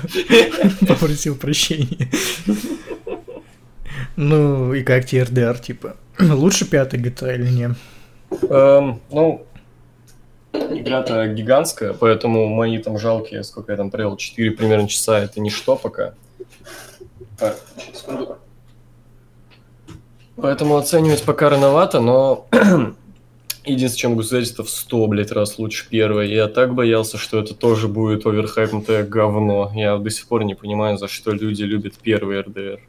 Попросил прощения. Ну, и как тебе РДР, типа? Лучше пятый GTA или не? Эм, ну, игра-то гигантская, поэтому мои там жалкие, сколько я там провел, 4 примерно часа, это ничто пока. Так, секунду. Поэтому оценивать пока рановато, но единственное, чем это в 100, блядь, раз лучше первое. Я так боялся, что это тоже будет оверхайпнутое говно. Я до сих пор не понимаю, за что люди любят первый РДР.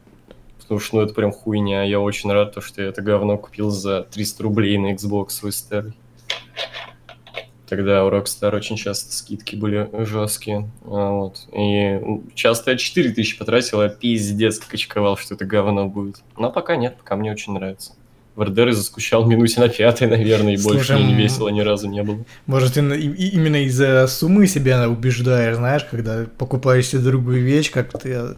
Потому что, ну, это прям хуйня. Я очень рад, то, что я это говно купил за 300 рублей на Xbox свой старый. Тогда у Rockstar очень часто скидки были жесткие. А, Вот. И часто я 4000 потратил, а пиздец как очковал, что это говно будет. Но пока нет, пока мне очень нравится. В РДР я заскучал минуте на пятой, наверное, и больше Слушай, мне не весело ни разу не было. Может, ты именно из-за суммы себя убеждаешь, знаешь, когда покупаешь себе другую вещь, как ты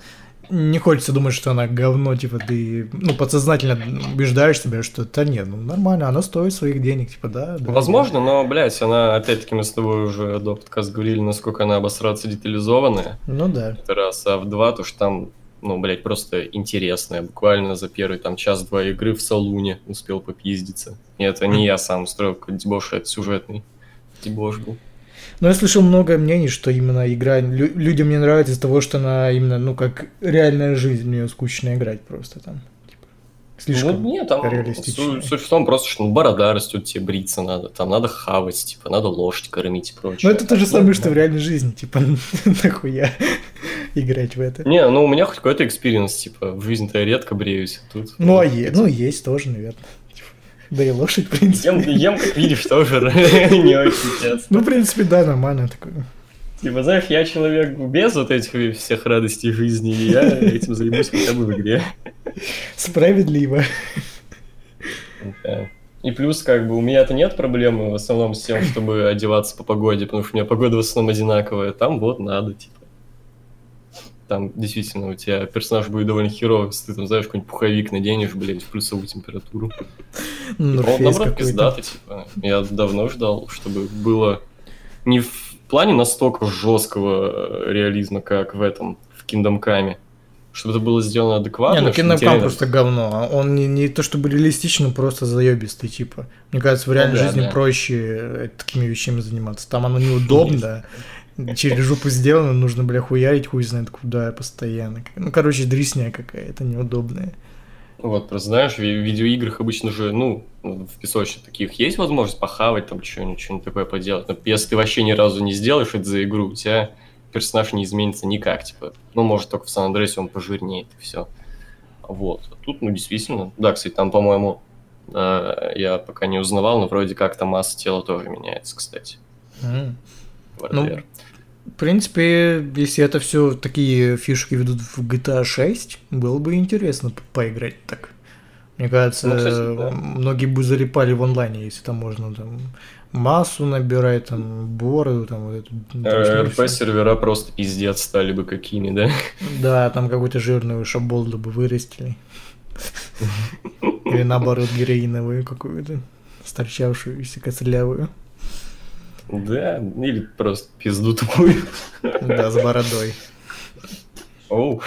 не хочется думать, что она говно, типа ты, ну, подсознательно убеждаешь себя, что да нет, ну нормально, она стоит своих денег, типа да. да Возможно, но, блядь, она, опять-таки, мы с тобой уже до подкаста говорили, насколько она обосраться детализованная. да. Ну да. Это раз, а в два, то что там, ну, блядь, просто интересная. Буквально за первый там час-два игры в салуне успел попиздиться. И это не я сам устроил какой-то дебош, это сюжетный дебош был. Но я слышал много мнений, что именно игра лю- людям не нравится из-за того, что она именно, ну, как реальная жизнь, в нее скучно играть просто там. Слишком Ну, нет, там реалистично. суть, в том просто, что ну, борода растет, тебе бриться надо, там надо хавать, типа, надо лошадь кормить и прочее. Ну, это то же Ну, самое, что да. в реальной жизни, типа, нахуя играть в это. Не, ну у меня хоть какой-то experience, типа, в жизни-то я редко бреюсь, а тут... Ну, а е- ну, есть тоже, наверное. Типа, Да и лошадь, в принципе. Ем, ем, как видишь, тоже не очень часто. Ну, в принципе, да, нормально такое. Типа, знаешь, я человек без вот этих всех радостей жизни, и я этим займусь хотя бы в игре. Справедливо. Да. И плюс, как бы, у меня-то нет проблемы в основном с тем, чтобы одеваться по погоде, потому что у меня погода в основном одинаковая. Там вот надо, типа. Там действительно у тебя персонаж будет довольно херовый, если ты там, знаешь, какой-нибудь пуховик наденешь, блядь, в плюсовую температуру. Ну, фейс наоборот, пиздато, типа. Я давно ждал, чтобы было не в плане настолько жесткого э, реализма, как в этом, в Kingdom Come. Чтобы это было сделано адекватно. Не, ну реально- просто говно. а Он не, не то чтобы реалистичный, но просто заебистый, типа. Мне кажется, в реальной да, жизни да. проще э, такими вещами заниматься. Там оно неудобно, через жопу сделано, нужно, бля, хуярить хуй знает куда постоянно. Ну, короче, дресня какая-то неудобная. Вот, просто знаешь, в ви- видеоиграх обычно же, ну, в песочных таких есть возможность похавать, там, что-нибудь, что-нибудь такое поделать. Но если ты вообще ни разу не сделаешь это за игру, у тебя персонаж не изменится никак, типа. Ну, может, только в Сан-Андреасе он пожирнеет, и все. Вот. А тут, ну, действительно. Да, кстати, там, по-моему, э, я пока не узнавал, но вроде как там масса тела тоже меняется, кстати. В Ну. В принципе, если это все такие фишки ведут в GTA 6, было бы интересно поиграть так. Мне кажется, Ну, кстати, да. многие бы залипали в онлайне, если там можно там массу набирать, там бороду, там вот эту. Э, всё. РП-сервера просто пиздец стали бы какими, да? Да, там какую-то жирную шаболду бы вырастили. Или наоборот, героиновую какую-то, сторчавшуюся, костлявую. Да, или просто пизду тупую. Да, с бородой. Оу,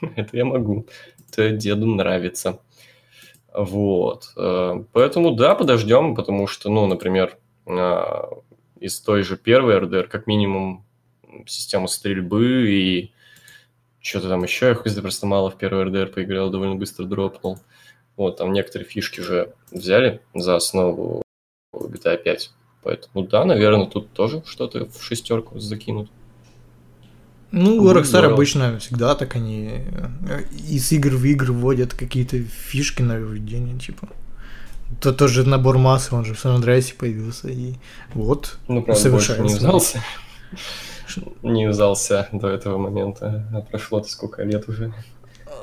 это я могу. Это деду нравится. Вот. э, Поэтому да, подождем, потому что, ну, например, из той же первой РДР, как минимум, система стрельбы и что-то там еще, я знает, просто мало в первый РДР поиграл, довольно быстро дропнул. Вот, там некоторые фишки же взяли за основу GTA 5. Поэтому да, наверное, тут тоже что-то в шестерку закинут. Ну, Будет Rockstar здорово. обычно всегда так они э, из игр в игры вводят какие-то фишки нововведения, типа. То тоже набор массы, он же в Сан Андреасе появился, и вот, Ну, правда, больше не взялся. Не взялся до этого момента. А прошло-то сколько лет уже.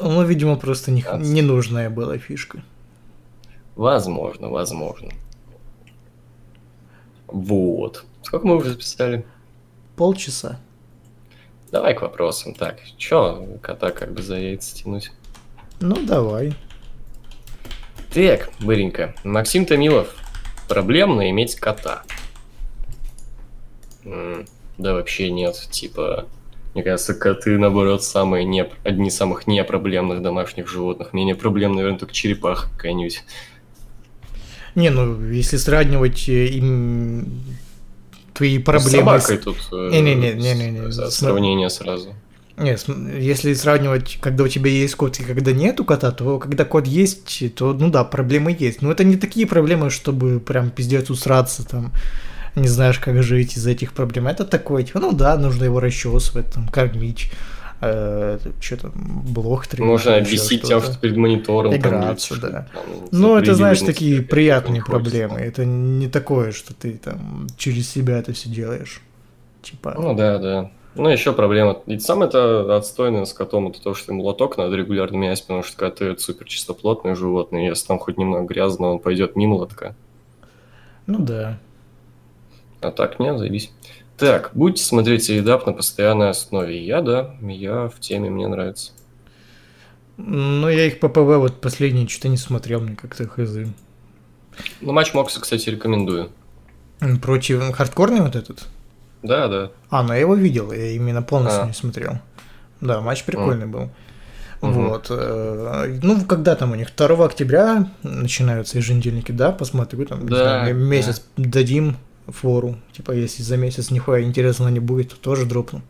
Ну, видимо, просто не, ненужная была фишка. Возможно, возможно. Вот. Сколько мы уже записали? Полчаса. Давай к вопросам. Так, чё кота как бы за яйца тянуть? Ну, давай. Так, быренько. Максим Томилов. Проблемно иметь кота. Да вообще нет. Типа, мне кажется, коты, наоборот, самые не... одни из самых непроблемных домашних животных. Менее проблем, наверное, только черепаха какая-нибудь. Не, ну, если сравнивать э, им твои проблемы... с- собакой тут э, Не-не-не, не-не-не. с- См- сравнение сразу. Нет, если сравнивать, когда у тебя есть кот и когда нету кота, то когда кот есть, то, ну да, проблемы есть. Но это не такие проблемы, чтобы прям пиздец усраться, там, не знаешь, как жить из этих проблем. Это такое, типа, ну да, нужно его расчесывать, там, кормить, что там, блох требует. Можно обвисить тем, что-то. что перед монитором. там, Играться, или да. что-то там, Ну, это, знаешь, такие приятные проблемы. Это не такое, что ты там через себя это все делаешь. Типа, Ну да, да. Ну, еще проблема. И самое это отстойное с котом, это то, что ему лоток надо регулярно менять, потому что коты это супер чистоплотные животные. Если там хоть немного грязно, он пойдет мимо лотка. ну да. А так нет, заебись. Так, будете смотреть середап на постоянной основе. Я, да, я в теме, мне нравится. Ну, я их ППВ вот последние что-то не смотрел, мне как-то хз. Ну, матч Мокса, кстати, рекомендую. Против хардкорный вот этот? Да, да. А, ну я его видел, я именно полностью А. не смотрел. Да, матч прикольный был. Мгм. Вот. э, Ну, когда там у них? 2 октября начинаются еженедельники, да? Посмотрю, там, Да, знаю, месяц дадим фору. Типа, если за месяц нихуя интересного не будет, то тоже дропну.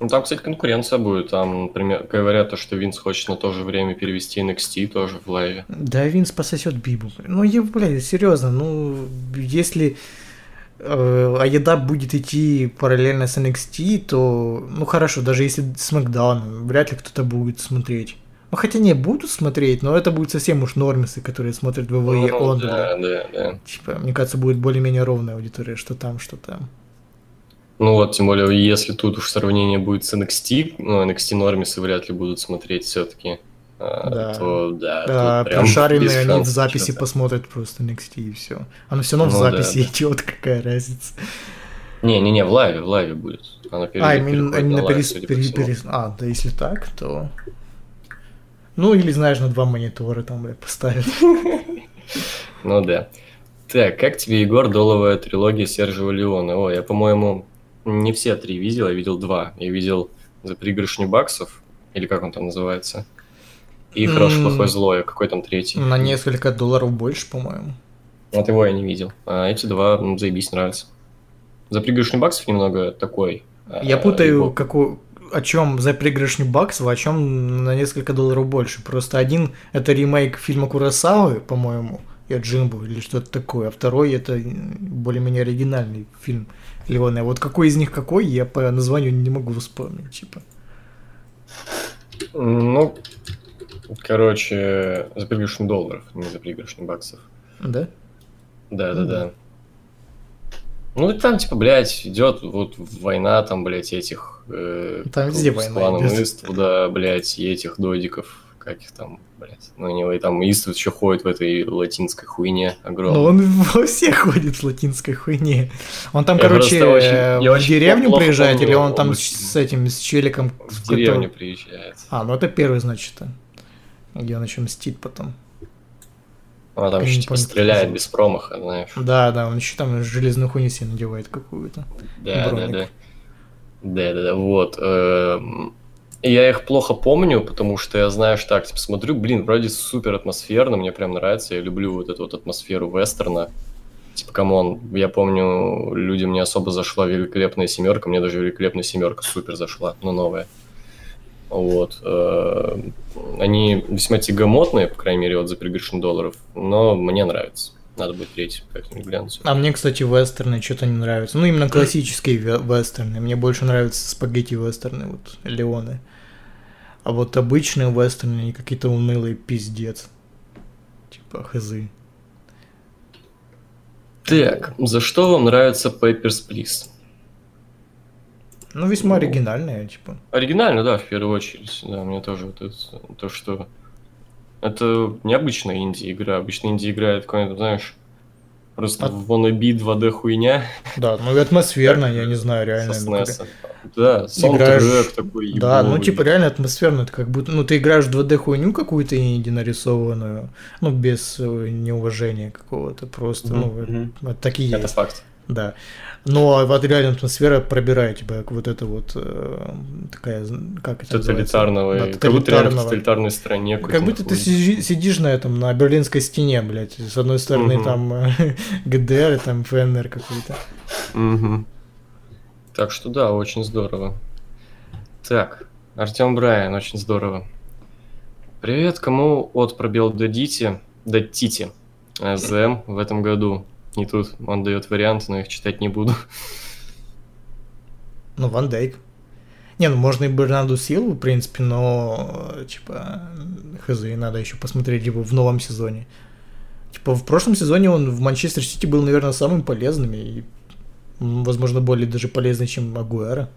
Ну, там, кстати, конкуренция будет. Там, например, говорят, то, что Винс хочет на то же время перевести NXT тоже в лайве. Да, Винс пососет Бибу. Ну, я, блядь, серьезно, ну, если э, Аеда будет идти параллельно с NXT, то, ну, хорошо, даже если Смакдаун, вряд ли кто-то будет смотреть. Ну, хотя не, будут смотреть, но это будет совсем уж нормисы, которые смотрят WWE Ну, онли. да, да, да. Типа, мне кажется, будет более-менее ровная аудитория, что там, что там. Ну вот, тем более, если тут уж сравнение будет с NXT, ну, NXT нормисы вряд ли будут смотреть все-таки. Да. То, да, Да, прям прошаренные они в записи что-то. посмотрят просто NXT и все. Оно все равно в Ну да, записи да. идет, какая разница. Не-не-не, в лайве, в лайве будет. Она А, именно, на лайв, перес- пере- всему. перес- А, да если так, то... Ну, или, знаешь, на два монитора там, блядь, поставят. Ну да. Так, как тебе, Егор, долларовая трилогия Серджо Леоне? О, я, по-моему, не все три видел, я видел два. Я видел за пригоршню баксов, или как он там называется, и хороший, плохой, злой, какой там третий. На несколько долларов больше, по-моему. Вот его я не видел. А эти два, ну, заебись, нравятся. За пригоршню баксов немного такой. а, Я путаю, его- какой... о чем за пригоршню баксов, о чем на несколько долларов больше. Просто один это ремейк фильма Курасавы, по-моему, я Джимбу или что-то такое, а второй это более-менее оригинальный фильм Леона. А вот какой из них какой, я по названию не могу вспомнить, типа. Ну, короче, за пригоршню долларов, не за пригоршню баксов. Да? Да, да, да. Ну, и там, типа, блядь, идет вот война, там, блядь, этих... Э, Там везде с война идет. Иствуда, блядь, и этих додиков, как их там, блядь. Ну, не, и там Иствуд еще ходит в этой латинской хуйне огромной. Но он во всех ходит в латинской хуйне. Он там, Я короче, очень- э, я в очень деревню приезжает, помню или он там очень. с этим, с челиком... в который- деревню приезжает. А, ну это первый, значит, а. Где он еще мстит потом. Она там еще, типа, стреляет без промаха, знаешь. Да, да, он еще там железную хуйню себе надевает какую-то. Да, да, Броник. да. Да, да, да, вот. эм, Я их плохо помню, потому что я знаю, что так, типа, смотрю, блин, вроде супер атмосферно, мне прям нравится, я люблю вот эту вот атмосферу вестерна. Типа, come on, я помню, людям не особо зашла великолепная семерка, мне даже великолепная семерка супер зашла, но новая. Вот. э, Они весьма тягомотные, по крайней мере, вот за пригоршню долларов, но мне нравится. Надо будет третий как-нибудь глянуть. А мне, кстати, вестерны что-то не нравятся. Ну, именно классические ве- вестерны. Мне больше нравятся спагетти вестерны, вот, Леоне. А вот обычные вестерны, они какие-то унылые пиздец. Типа, хз. Так, за что вам нравится Papers, Please? Ну, весьма Ну. оригинальные, типа. Оригинально, да, в первую очередь. Да, мне тоже вот это, то, что... Это необычная инди-игра. Обычно инди-игра это какой-нибудь, знаешь, просто А- wannabe 2D хуйня Да, ну и атмосферно, я не знаю, реально. со ну, как- SNES. Да, Играешь- саундтрек такой Да, ну ебовый. типа реально атмосферно, это как будто, ну ты играешь в 2D хуйню какую-то инди нарисованную, ну без э, неуважения какого-то, просто, ну Мгм. вот такие Это есть, факт. Да. Но вот реально атмосфера пробирает тебя, как вот это вот э, такая, как это? Тоталитарного. Да, как будто реально в тоталитарного. тоталитарной стране. Как будто ты сидишь на этом, на берлинской стене, блядь. С одной стороны Мгм. там э, ГДР, там ФНР какой-то. Мгм. Так что да, очень здорово. Так, Артем Брайан, очень здорово. Привет, кому от пробел дадите, дадите э, ЗМ в этом году? И тут он дает варианты, но их читать не буду. Ну, Ван Дейк. Не, ну можно и Бернарду Силу, в принципе, но, э, типа, хз, надо еще посмотреть его в новом сезоне. Типа, в прошлом сезоне он в Манчестер Сити был, наверное, самым полезным и, возможно, более даже полезный, чем Агуэра.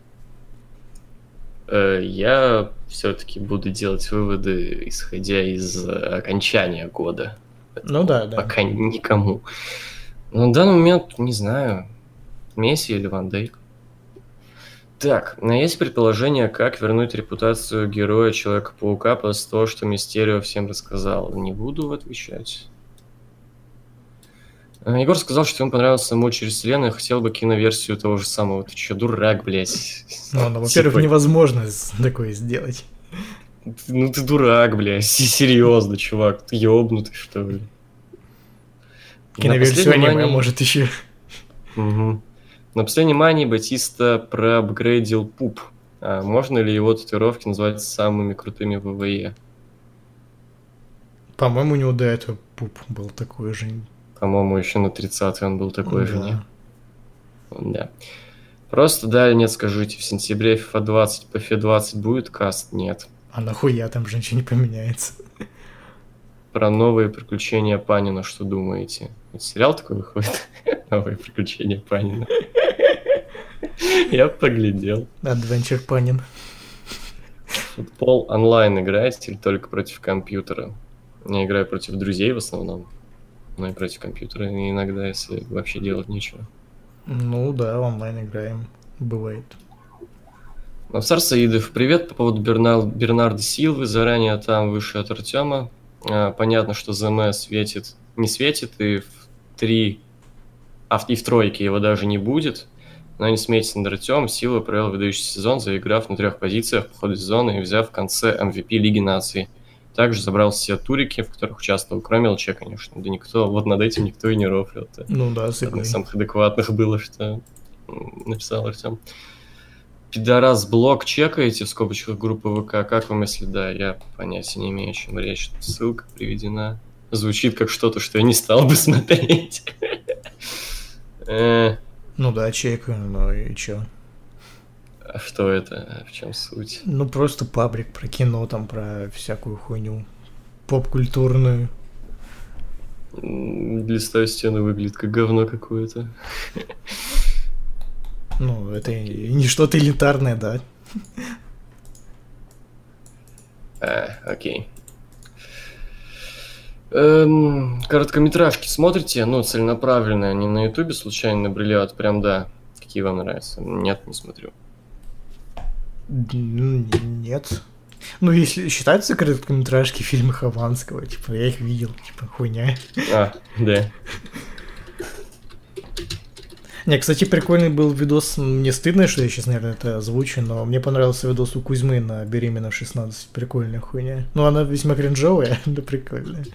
Э, Я все-таки буду делать выводы, исходя из э, окончания года. Ну да, да. Пока никому. На данный момент, не знаю, Месси или Ван Дейк. Так, но есть предположение, как вернуть репутацию героя Человека-паука после того, что Мистерио всем рассказал. Не буду отвечать. А, Егор сказал, что ему понравился саму через вселенную, хотел бы киноверсию того же самого. Ты че, дурак, блядь? Ну, ну, во-первых, Типа, невозможно такое сделать. Ну ты дурак, блядь, серьезно, чувак, ты ёбнутый, что ли? На Киноверсию аниме, ани- может, еще. На последнем мании Батиста проапгрейдил пуп. А можно ли его татуировки назвать самыми крутыми в ВВЕ? По-моему, у него до этого пуп был такой же. По-моему, еще на 30 он был такой же, Да. не? Да. Просто да или нет, скажите, в сентябре FIFA 20 по FIFA 20 будет каст? Нет. А нахуя там же ничего не поменяется. Про новые приключения Панина что думаете? Это сериал такой выходит? Новые приключения Панина. Я поглядел. Adventure Панин. Футбол онлайн играете или только против компьютера? Я играю против друзей в основном. Ну и против компьютера и иногда, если вообще делать нечего. Ну да, онлайн играем. Бывает. Навсар Саидов, привет по поводу Бернал- Бернарда Силвы, заранее там выше от Артема. А, понятно, что ЗМ светит, не светит, и в три, а в, и в тройке его даже не будет. Но не смейтесь над Артемом, Силва провел выдающий сезон, заиграв на трех позициях по ходу сезона и взяв в конце MVP Лиги Наций. Также забрал все турики, в которых участвовал, кроме ЛЧ, конечно. Да никто, вот над этим никто и не рофлил. Ну да, Одно из согласен. самых адекватных было, что написал Артем. Пидорас блог чекаете в скобочках группы ВК? Как вам, если да? Я понятия не имею, о чем речь. Ссылка приведена. Звучит как что-то, что я не стал бы смотреть. Э, Ну да, чекаю, ну и чё? А что это? В чем суть? Ну просто паблик про кино, там про всякую хуйню поп-культурную. Листаю стены выглядит как говно какое-то. Ну, это не что-то элитарное, да. А, окей. Эм, короткометражки смотрите? Ну, целенаправленно, они на ютубе случайно набрели, а прям да. Какие вам нравятся? Нет, не смотрю. Н- Нет. Ну, если считаются короткометражки фильмы Хованского, типа, я их видел, типа, хуйня. А, да. Не, кстати, прикольный был видос, мне стыдно, что я сейчас, наверное, это озвучу, но мне понравился видос у Кузьмы на «Беременна в 16», прикольная хуйня. Ну, она весьма кринжовая, да прикольная.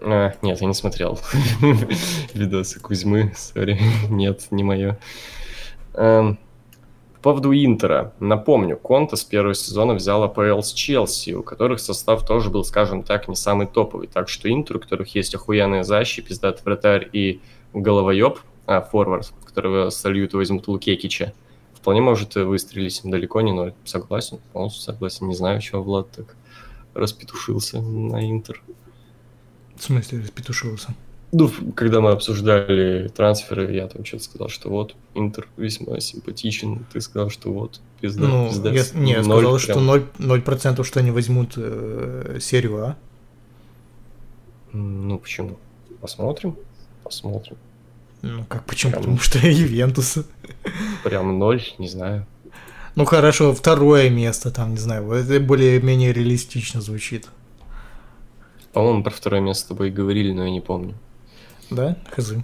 А, нет, я не смотрел видосы Кузьмы, сори, нет, не мое. Эм, поводу Интера. Напомню, Конта с первого сезона взял АПЛ с Челси, у которых состав тоже был, скажем так, не самый топовый. Так что Интер, у которых есть охуенная защита, пиздатый вратарь и головоеб, а, форвард, которого сольют возьмут Лукекича, вполне может выстрелить далеко не ноль. Согласен, полностью согласен. Не знаю, чего Влад так распетушился на Интер. В смысле, распетушился? Ну, когда мы обсуждали трансферы, я там что-то сказал, что вот, Интер весьма симпатичен, ты сказал, что вот, пизда, ну, пиздец. я, не, я сказал, прям. что 0%, 0% что они возьмут э, серию А. Ну, почему? Посмотрим, посмотрим. Ну, как почему? Прям- Потому что Ювентус. Прям ноль, не знаю. Ну, хорошо, второе место, там, не знаю, это более-менее реалистично звучит. По-моему, про второе место с тобой говорили, но я не помню. Да? Хз.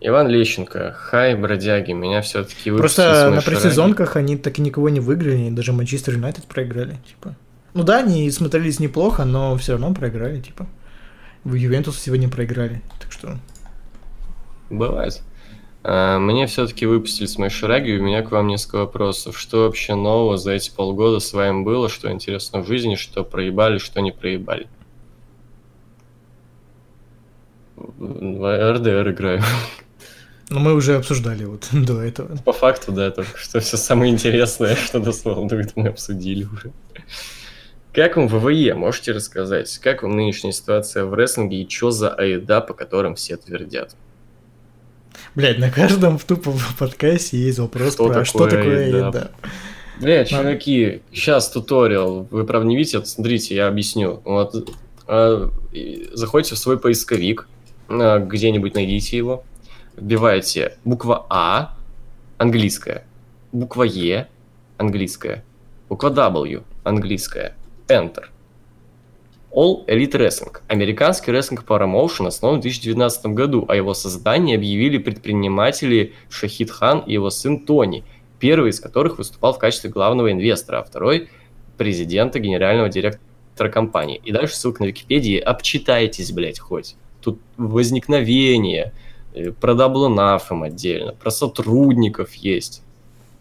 Иван Лещенко, хай, бродяги, меня все-таки Просто на предсезонках они так и никого не выиграли, даже Манчестер Юнайтед проиграли, типа. Ну да, они смотрелись неплохо, но все равно проиграли, типа. В Ювентус сегодня проиграли, так что... Бывает. А, Мне все-таки выпустили с моей шараги, у меня к вам несколько вопросов. Что вообще нового за эти полгода с вами было, что интересно в жизни, что проебали, что не проебали? В РДР играю. Ну, мы уже обсуждали вот до этого. По факту, да, только что все самое интересное, что нас волнует, мы обсудили уже. Как вам ВВЕ, можете рассказать? Как вам нынешняя ситуация в рестлинге и что за аеда, по которым все твердят? Блять, на каждом тупо подкасте есть вопрос Что про такое что такое еда? еда. Бля, чуваки, сейчас туториал. Вы, правда, не видите? Вот смотрите, я объясню. Вот, а, заходите в свой поисковик, где-нибудь найдите его, вбиваете буква А, английская, буква Е, английская, буква W, английская, Enter. All Elite Wrestling. Американский рестлинг промоушен основан в 2019 году, а его создании объявили предприниматели Шахид Хан и его сын Тони, первый из которых выступал в качестве главного инвестора, а второй – президента, генерального директора компании. И дальше ссылка на Википедии. Обчитайтесь, блядь, хоть. Тут возникновение, э, про Double or Nothing отдельно, про сотрудников есть,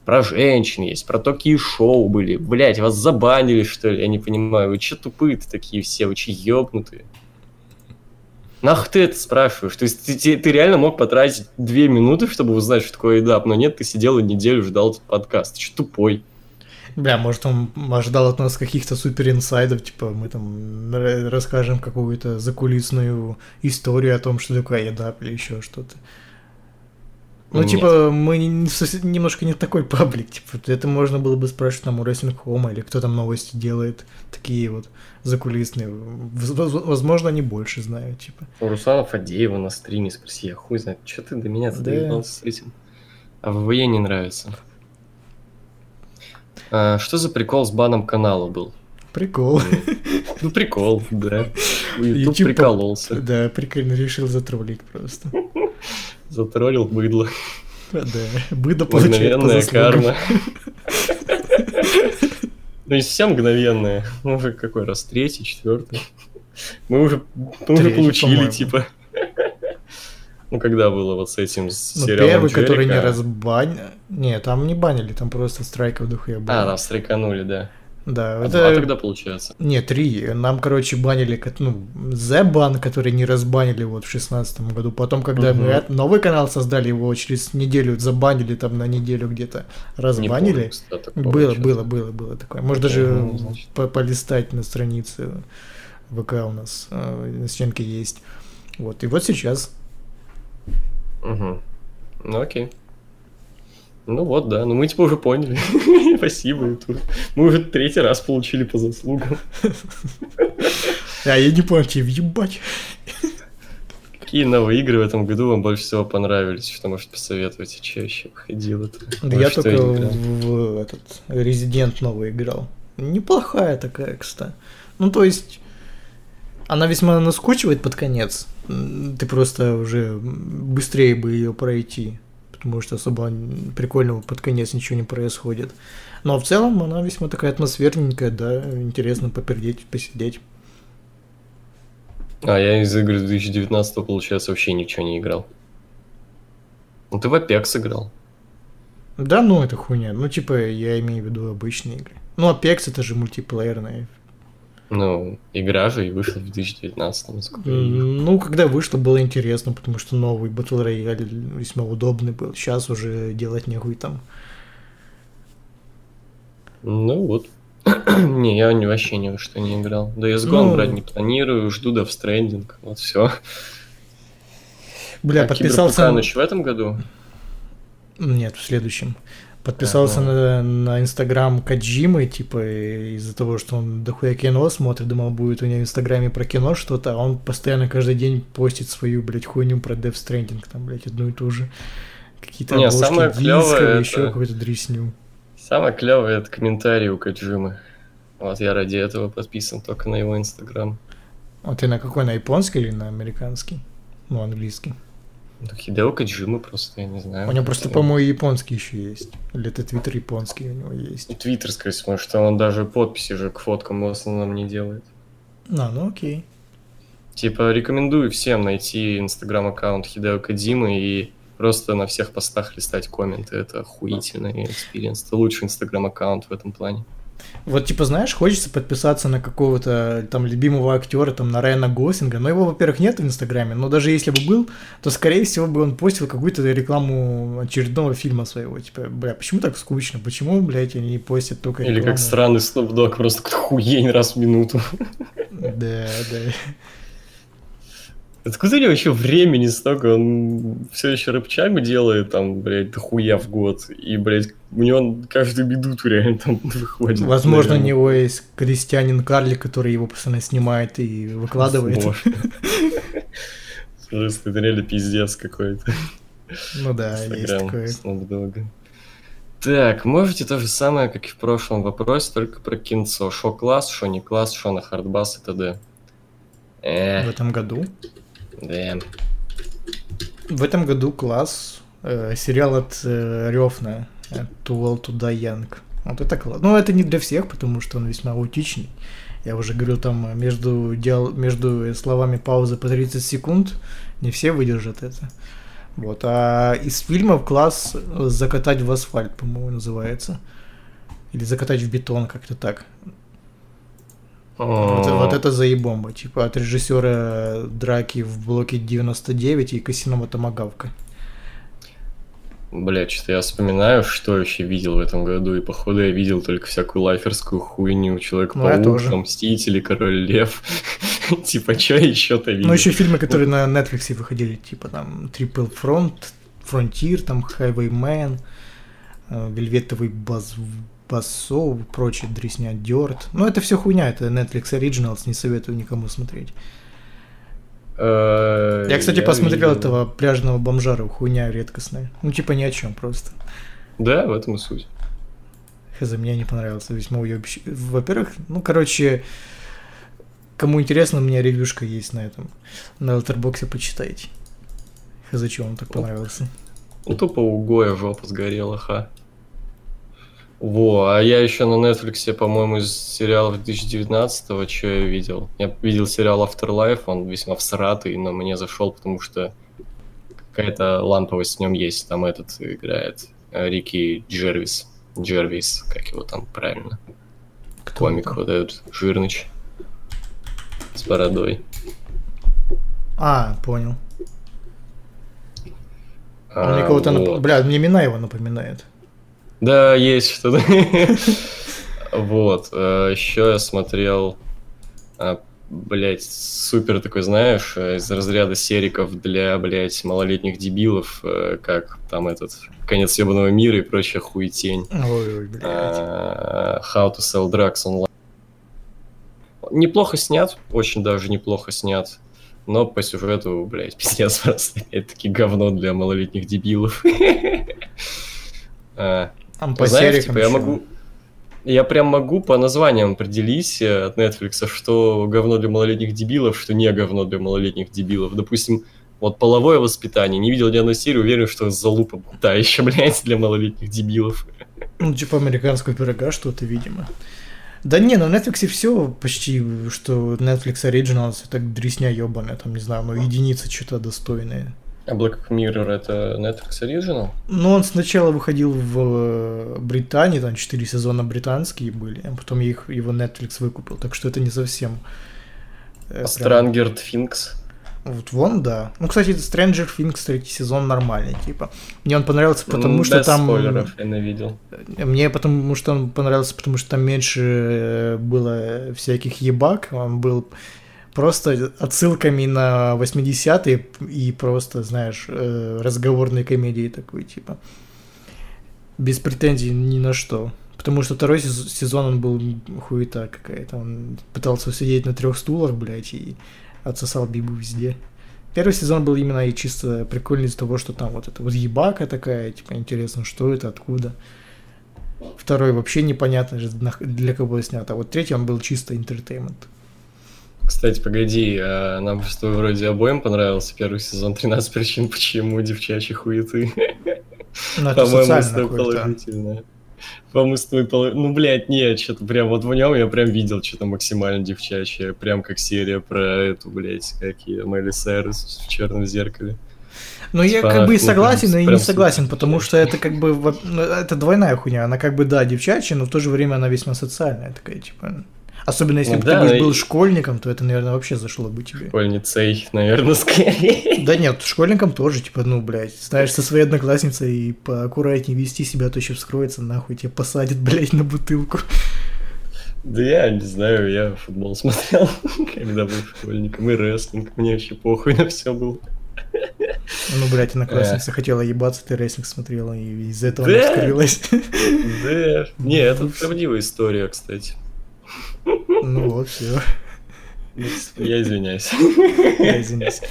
про женщин есть, про такие шоу были. Блять, вас забанили, что ли? Я не понимаю. Вы че тупые-то такие все? Вы че ёбнутые? Нах ты это спрашиваешь? То есть ты, ты- ты реально мог потратить две минуты, чтобы узнать, что такое AEW, но нет, ты сидел неделю ждал этот подкаст. Ты че тупой? Бля, может он ожидал от нас каких-то супер инсайдов, типа мы там расскажем какую-то закулисную историю о том, что такое еда или еще что-то. Ну, Нет. типа, мы не- не совсем- немножко не такой паблик, типа, это можно было бы спрашивать там у Wrestling Home или кто там новости делает, такие вот закулисные. Воз- воз- Возможно, они больше знают, типа. У Руслана Фадеева на стриме спроси, я хуй знает, что ты до меня Да. доебался с этим? А ВВЕ не нравится. А, что за прикол с баном канала был? Прикол. Ну, прикол, да. YouTube YouTube прикололся. Да, прикольно, решил затроллить просто. Затроллил быдло. Да, быдо получает по Мгновенная карма. Ну, не совсем мгновенная. Ну, уже какой раз? Третий, четвертый. Мы уже, мы уже получили, типа. Ну, когда было вот с этим с Ну, сериалом первый, который не Джерика? разбанили. Не, там не банили, там просто страйков дохуя было. А, там стреканули, да. Да, А это... два тогда получается. Не, три. Нам, короче, банили, ну, The Ban, который не разбанили вот в шестнадцатом году. Потом, когда Мгм. мы новый канал создали, его через неделю забанили, там на неделю где-то Не разбанили. помню, кстати, Было, было, было, было такое. Может даже по- полистать на странице ВК у нас э, на стенке есть. Вот. И вот сейчас. Мгм. Ну окей. Ну вот, да. Ну мы типа уже поняли. Спасибо, Ютуб. Мы уже третий раз получили по заслугам. А я не понял, тебе въебать. Какие новые игры в этом году вам больше всего понравились? Что может посоветовать? Что еще выходило? Да я только в, в этот Резидент новый играл. Неплохая такая, кстати. Ну, то есть, она весьма наскучивает под конец. Ты просто уже быстрее бы ее пройти. Потому что особо прикольного под конец ничего не происходит. Но в целом она весьма такая атмосферненькая, да, интересно попердеть, посидеть. А я из игр 2019 получается вообще ничего не играл. Ну ты в Apex играл. Да, ну это хуйня. Ну, типа, я имею в виду обычные игры. Ну, Apex это же мультиплеерная. Ну, игра же и вышла в 2019, насколько я видел. Ну, когда вышло, было интересно, потому что новый Battle Royale весьма удобный был. Сейчас уже делать нехуй там. Ну вот. не, я вообще ни во что не играл. Да я Ну. брать не планирую, жду Death Stranding. Вот все. Бля, подписался... еще в этом году? Нет, в следующем. Подписался на, на инстаграм Каджимы, типа, из-за того, что он дохуя кино смотрит, думал, будет у него в инстаграме про кино что-то, а он постоянно каждый день постит свою, блядь, хуйню про Death Stranding, там, блядь, одну и ту же. Какие-то Не, самое дисков, это- еще какую-то дресню. Самое клевое это комментарии у Каджимы. Вот я ради этого подписан только на его инстаграм. А ты на какой, на японский или на американский? Ну, английский. Ну, Хидео Кадзима просто, я не знаю. У него просто, по-моему, японский еще есть. Или это твиттер японский у него есть. Твиттер, скорее всего, потому что он даже подписи же к фоткам в основном не делает. А, ну окей. Типа, рекомендую всем найти инстаграм-аккаунт Хидео Кадзимы и просто на всех постах листать комменты. Это охуительный experience. Это лучший инстаграм-аккаунт в этом плане. Вот, типа, знаешь, хочется подписаться на какого-то там любимого актера, там, на Райана Гослинга. Но его, во-первых, нет в Инстаграме, но даже если бы был, то, скорее всего, бы он постил какую-то рекламу очередного фильма своего. Типа, бля, почему так скучно? Почему, блядь, они постят только Или рекламу? как странный Snoop Dogg, просто хуень раз в минуту. Да, да. Откуда у него еще времени столько? Он все еще рыбчами делает, там, блядь, дохуя в год. И, блядь, у него каждую минуту реально там выходит. Возможно, у наверное. него есть крестьянин Карли, который его постоянно снимает и выкладывает. Слушай, это реально пиздец какой-то. Ну да, есть такое. Dogg. Так, можете то же самое, как и в прошлом вопросе, только про кинцо. Шо класс, шо не класс, шо на хардбас и т.д. В этом году. Да. В этом году класс э, сериал от э, Рёфна э, Too Well to Die Young. Вот это класс. Ну, это не для всех, потому что он весьма аутичный. Я уже говорил, там э, между, диал... между э, словами паузы по 30 секунд не все выдержат это. Вот. А из фильмов класс «Закатать в асфальт», по-моему, называется. Или «Закатать в бетон», как-то так. Вот, вот это заебомба, типа от режиссера драки в блоке 99 и Касинова Томагавка. Бля, что-то я вспоминаю, что еще видел в этом году, и походу я видел только всякую лайферскую хуйню. Ну, Человек-паук, там, Мстители, Король Лев. Типа, что еще-то видел? Ну, еще фильмы, которые на Netflix выходили, типа там Triple Front, Frontier, там Highwayman, Вельветовый баз... басо, прочее, дресня, Дёрт. Ну, это все хуйня, это Netflix Originals, не советую никому смотреть. Э, Я, кстати, посмотрел видел. этого пляжного бомжара, хуйня редкостная. Ну, типа ни о чем просто. Да, в этом и суть. Хз, мне не понравился, весьма уебище. Во-первых, ну, короче, кому интересно, у меня ревьюшка есть на этом. На Letterboxd почитайте. Хз, что вам так понравился. Ну, тупо у Гоя жопа сгорела, ха. Во, а я еще на Netflix, по-моему, из сериалов 2019-го, что я видел? Я видел сериал Afterlife, он весьма всратый, но мне зашел, потому что какая-то ламповость в нем есть. Там этот играет э, Рики Джервис. Джервис, как его там правильно. Кто Комик это? вот этот жирныч. С бородой. А, понял. Он А, мне кого-то... нап- вот. Бля, мне имена его напоминает. Да, есть что-то. Вот. Еще я смотрел, блять, супер такой, знаешь, э, из разряда сериков для, блять, малолетних дебилов, э, как там этот «Конец ебаного мира» и прочая хуетень. Ой, ой, блядь. А, How to Sell Drugs Online. Неплохо снят, очень даже неплохо снят. Но по сюжету, блядь, пиздец просто. Опять-таки говно для малолетних дебилов. А, Там по знаешь, типа, я могу... Я прям могу по названиям определить э, от Netflix, что говно для малолетних дебилов, что не говно для малолетних дебилов. Допустим, вот половое воспитание. Не видел ни одной серии, уверен, что залупа та еще, блядь, для малолетних дебилов. Ну, типа американского пирога что-то, видимо. Да не, на Netflix все почти, что Netflix Originals, это дресня ебаная, там, не знаю, ну, единицы что-то достойные. А Black Mirror это Netflix Original? Ну, он сначала выходил в э, Британии, там четыре сезона британские были, а потом их, его Netflix выкупил, так что это не совсем... э, прям- Stranger Things. Вот вон, да. Ну, кстати, Stranger Things третий сезон нормальный, типа. Мне он понравился, потому М, что без там... спойлеров я ненавидел. Мне потому что он понравился, потому что там меньше э, было всяких ебак, он был просто отсылками на 80-е и просто, знаешь, э, разговорной комедии такой, типа. Без претензий ни на что. Потому что второй сез- сезон он был хуета какая-то. Он пытался сидеть на трех стулах, блядь, и отсосал бибу везде. Первый сезон был именно и чисто прикольный из-за того, что там вот это вот ебака такая, типа, интересно, что это, откуда. Второй вообще непонятно, для кого снят. А вот третий он был чисто интертеймент. Кстати, погоди, а нам с тобой вроде обоим понравился первый сезон 13 причин, почему девчачьи хуеты. Ну, По-моему, с социально тобой какой-то. положительно. По-моему, с тобой поло- Ну, блядь, нет, что-то прям вот в нем я прям видел что-то максимально девчачье. Прям как серия про эту, блядь, как ее, Майли Сайрус в черном зеркале. Ну, я Типа, как бы и ну, согласен, но и не согласен, потому что это как бы ну, это двойная хуйня. Она как бы, да, девчачья, но в то же время она весьма социальная такая, типа. Особенно если Ну бы да, ты и- был школьником, то это, наверное, вообще зашло бы тебе. Школьницей, наверное, скорее. Да нет, школьникам тоже, типа, ну, блядь, знаешь, со своей одноклассницей и поаккуратнее вести себя, то еще вскроется, нахуй, тебя посадят, блядь, на бутылку. Да я не знаю, я футбол смотрел, когда был школьником, и рестлинг, мне вообще похуй на все было. Ну, блядь, одноклассница хотела ебаться, ты рестлинг смотрел, и из-за этого Да. она вскрылась. Да, не, это правдивая история, кстати. Ну вот, все. Я извиняюсь. Я извиняюсь.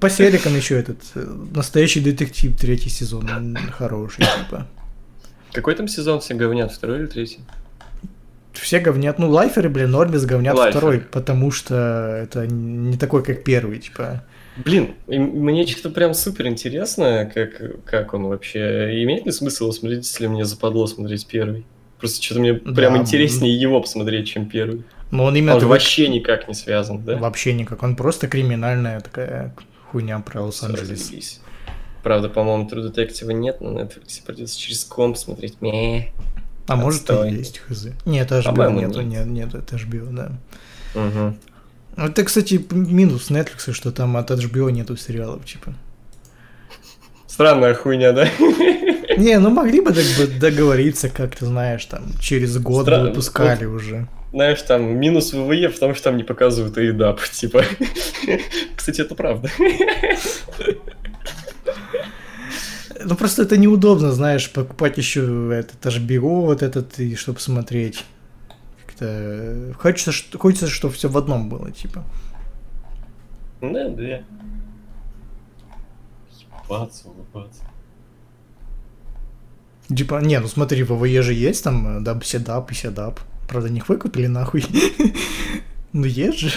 По серикам еще этот э, настоящий детектив третий сезон он хороший, типа. Какой там сезон все говнят, второй или третий? Все говнят. Ну, лайферы, блин, Нормис говнят Лайферы. второй, потому что это не такой, как первый, типа. Блин, мне что-то прям супер интересно, как, как он вообще... Имеет ли смысл смотреть, если мне западло смотреть первый? Просто что-то мне прям Да, интереснее его посмотреть, чем первый. Но он именно Он же такой- вообще никак не связан, да? вообще никак. Он просто криминальная такая хуйня про Лос-Анджелес. Правда, по-моему, True Detective нет, на Netflix придется через комп смотреть. Мeh. А может и Отстой. есть, хз. Нет, HBO нету, нет. нет, это HBO, да. Ну, Это, кстати, минус Netflix, что там от HBO нету сериалов, типа. Странная хуйня, да? Не, ну могли бы дог- бы договориться как-то, знаешь, там, через год Странно. выпускали уже. Знаешь, там минус ВВЕ, потому что там не показывают AEDAP, типа. Кстати, это правда. Ну просто это неудобно, знаешь, покупать еще этот HBO, вот этот, и чтобы смотреть. Как-то э, хочется, хочется, чтобы все в одном было, типа. Да, да. Ебаться, улыбаться. Типа, не, ну смотри, в ВВЕ же есть там э, даб, седап и седап. Правда, не их выкупили нахуй. Ну есть же.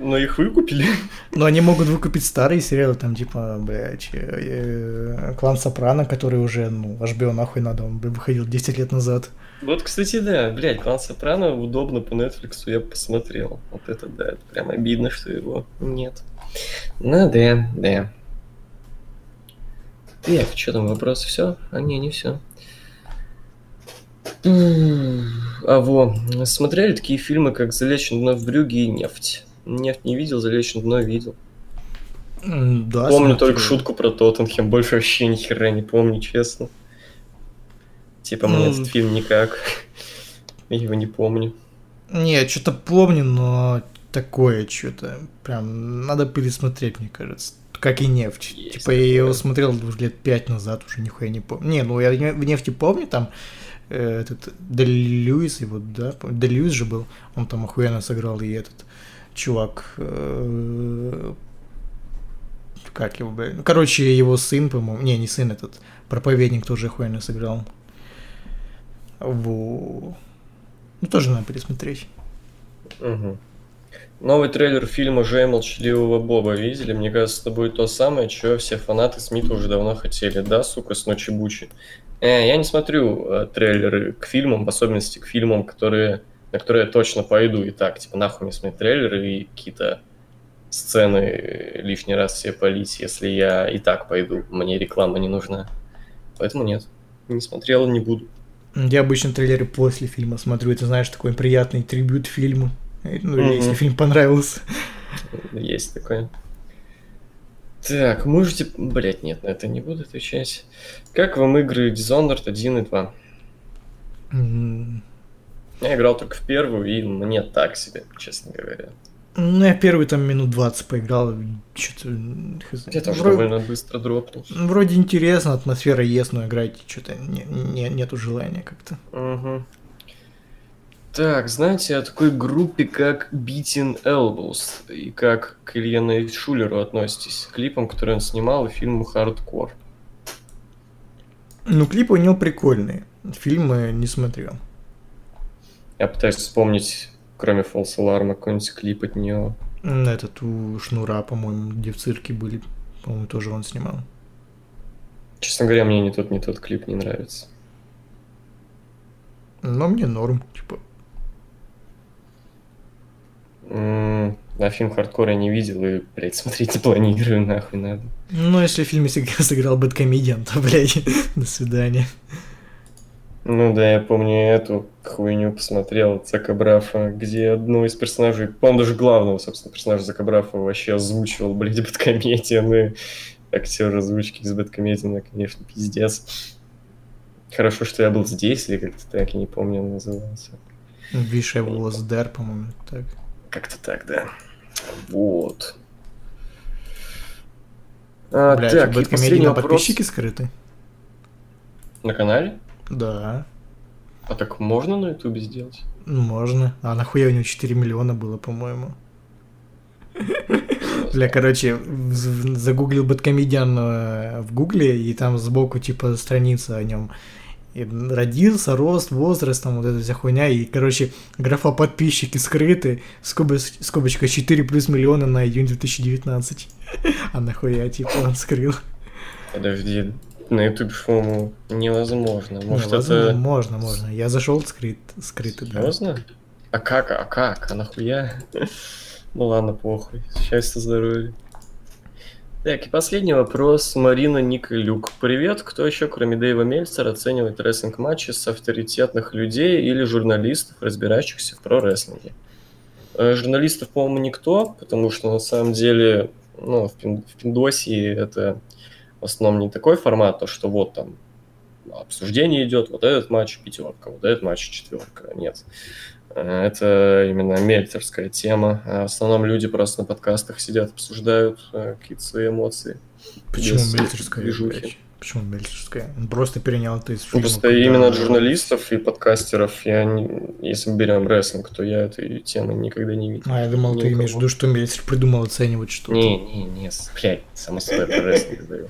Но их выкупили. Но они могут выкупить старые сериалы, там, типа, блядь, э, э, Клан Сопрано, который уже, ну, HBO нахуй надо, он выходил 10 лет назад. Вот, кстати, да, блядь, Клан Сопрано удобно по Netflix, я посмотрел. Вот это да, это прям обидно, что его нет. Ну да, да. Так, что там, вопросы все? А не, не все. А во, смотрели такие фильмы, как «Залечен дно в брюге» и «Нефть». «Нефть» не видел, «Залечен дно» видел. Да, помню смотрел. только шутку про Тоттенхэм, больше вообще ни хера не помню, честно. Типа, мне этот фильм никак. Я его не помню. Не, что-то помню, но такое что-то. Прям надо пересмотреть, мне кажется. Как и нефть. Есть типа я его смотрел уже лет пять назад, уже нихуя не помню. Не, ну я в нефти помню, там э, этот Дели Льюис, его, да, Дели Льюис же был, он там охуенно сыграл, и этот чувак, э, как его, блядь, ну, короче, его сын, по-моему, не, не сын этот, проповедник тоже охуенно сыграл. Во. Ну, тоже надо пересмотреть. Мгм. Новый трейлер фильма «Жей молчаливого Боба» видели? Мне кажется, это будет то самое, что все фанаты Смита уже давно хотели. Да, сука, с ночи бучи? Э, я не смотрю э, трейлеры к фильмам, в особенности к фильмам, которые, на которые я точно пойду. И так, типа, нахуй мне смотреть трейлеры и какие-то сцены лишний раз себе полить, если я и так пойду. Мне реклама не нужна. Поэтому нет, не смотрел, не буду. Я обычно трейлеры после фильма смотрю. Это, знаешь, такой приятный трибют фильму. Ну, или если фильм понравился. Есть такое. Так, можете... Блять, нет, на это не буду отвечать. Как вам игры Dishonored 1 и 2? М, Я играл только в первую, и мне так себе, честно говоря. Ну, я первый там минут 20 поиграл. Что-то... Я тоже Вроде, довольно быстро дропнул. вроде интересно, атмосфера есть, но играть что-то не, не- нету желания как-то. Мгм. Так, знаете о такой группе, как Beating Elbows, и как к Илье Шулеру относитесь? К клипам, которые он снимал, и фильму Hardcore. Ну, клипы у него прикольные. Фильмы не смотрел. Я пытаюсь вспомнить, кроме False Alarm, какой-нибудь клип от него. Этот у Шнура, по-моему, где в цирке были. По-моему, тоже он снимал. Честно говоря, мне ни тот, ни тот клип не нравится. Но мне норм, типа. А фильм «Хардкор» я не видел и, блядь, смотреть не планирую, нахуй надо. Ну, если в фильме сыг- сыграл Бэткомедиан, то, блядь, до свидания. Ну да, я помню эту хуйню посмотрел, Зака Брафа, где одну из персонажей, по-моему, даже главного, собственно, персонажа Зака Брафа вообще озвучивал, блядь, Бэткомедиан, и актер озвучки из Бэткомедиана, конечно, пиздец. Хорошо, что я был здесь, или как-то так, я не помню, он назывался. Wish I was there, по-моему, так. Как-то так, да. Вот. А, Блядь, так, и последний вопрос подписчики скрыты? на канале. Да, А так можно на ютубе сделать? ну, можно. А нахуя у него 4 миллиона было, по-моему? Бля, короче, загуглил Бэткомедиан в гугле, и там сбоку, типа, страница о нем. И родился, рост, возраст, там вот эта вся хуйня, и, короче, графа подписчики скрыты, скобоч- скобочка 4 плюс миллиона на июнь 2019. А нахуя, типа, он скрыл. Подожди, на ютубе, по-моему, невозможно. Может, Ну, возможно, это... Можно, можно. Я зашел скрыт, скрытый, да. Серьезно? А как, а как, а нахуя? Ну ладно, похуй. Счастья, здоровья. Так, и последний вопрос. Марина Николюк. Привет. Кто еще, кроме Дэйва Мельцера, оценивает рестлинг-матчи с авторитетных людей или журналистов, разбирающихся в про-рестлинге? Э, Журналистов, по-моему, никто, потому что на самом деле, ну, в, пин- в Пиндосии это в основном не такой формат, то что вот там обсуждение идет, вот этот матч пятерка, вот этот матч четверка. Нет. Э, Это именно мельцерская тема. А В основном люди просто на подкастах сидят, обсуждают э, какие-то свои эмоции. Почему без мельцерская? движухи. Почему мельцерская? Он просто перенял это из фильма. Просто когда- именно от журналистов и подкастеров, я не- если мы берем рестлинг, то я этой темы никогда не видел. А, я думал, Ни ты имеешь в виду, что Мельцер придумал оценивать что-то. Не, не, не, блядь, само собой про рестлинг говорю.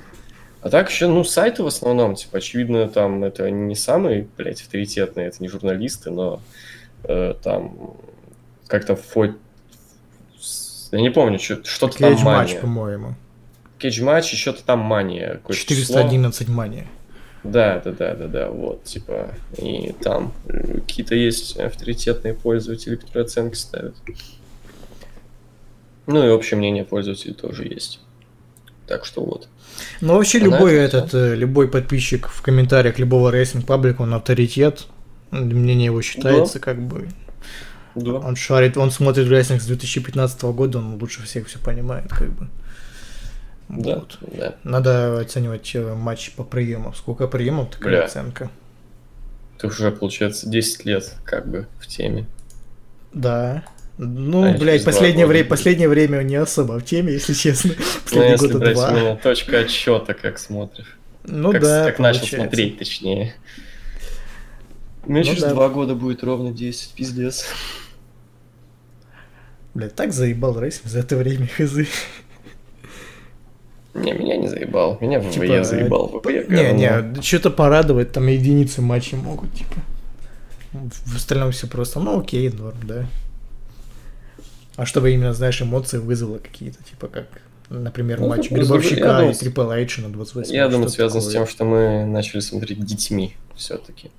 А так еще, ну, сайты в основном, типа, очевидно, там это не самые, блядь, авторитетные, это не журналисты, но э, там как-то фо... Я не помню, что- что-то там Кейдж матч, мания. по-моему. Кейдж матч и что-то там мания. какое-то число. 411 мания. Да, да, да, да, да, вот, типа, и там э, какие-то есть авторитетные пользователи, которые оценки ставят. Ну и общее мнение пользователей тоже есть. Так что вот. Ну, вообще, А на любой этом этот, э, любой подписчик в комментариях любого рестлинг паблика, он авторитет. Мнение его считается, как бы. Да. Он шарит, он смотрит рестлинг с 2015 года, он лучше всех все понимает, как бы. Да, Вот. да. Надо оценивать э, матч по приемам. Сколько приемов, такая Бля. оценка. Ты уже, получается, 10 лет как бы в теме. Да. Ну, А блядь, последнее, будет. последнее время не особо в теме, если честно. Ну, если года брать два. точка отсчета, как смотришь. Ну как, да, как начал получается. смотреть, точнее. У меня Ну через да. два года будет ровно 10, пиздец. Блядь, так заебал рестлинг за это время, хз. Не, меня не заебал. Меня в Типа, ВВЕ заебал. ВВЕ Не, говно. не, что-то порадовать, там единицы матчей могут, типа. В остальном все просто, ну окей, норм, да. А чтобы именно, знаешь, эмоции вызвало какие-то, типа как, например, Ну, матч Гробовщика и Triple H на 28 Я думаю, связано с такое. тем, что мы начали смотреть детьми все-таки.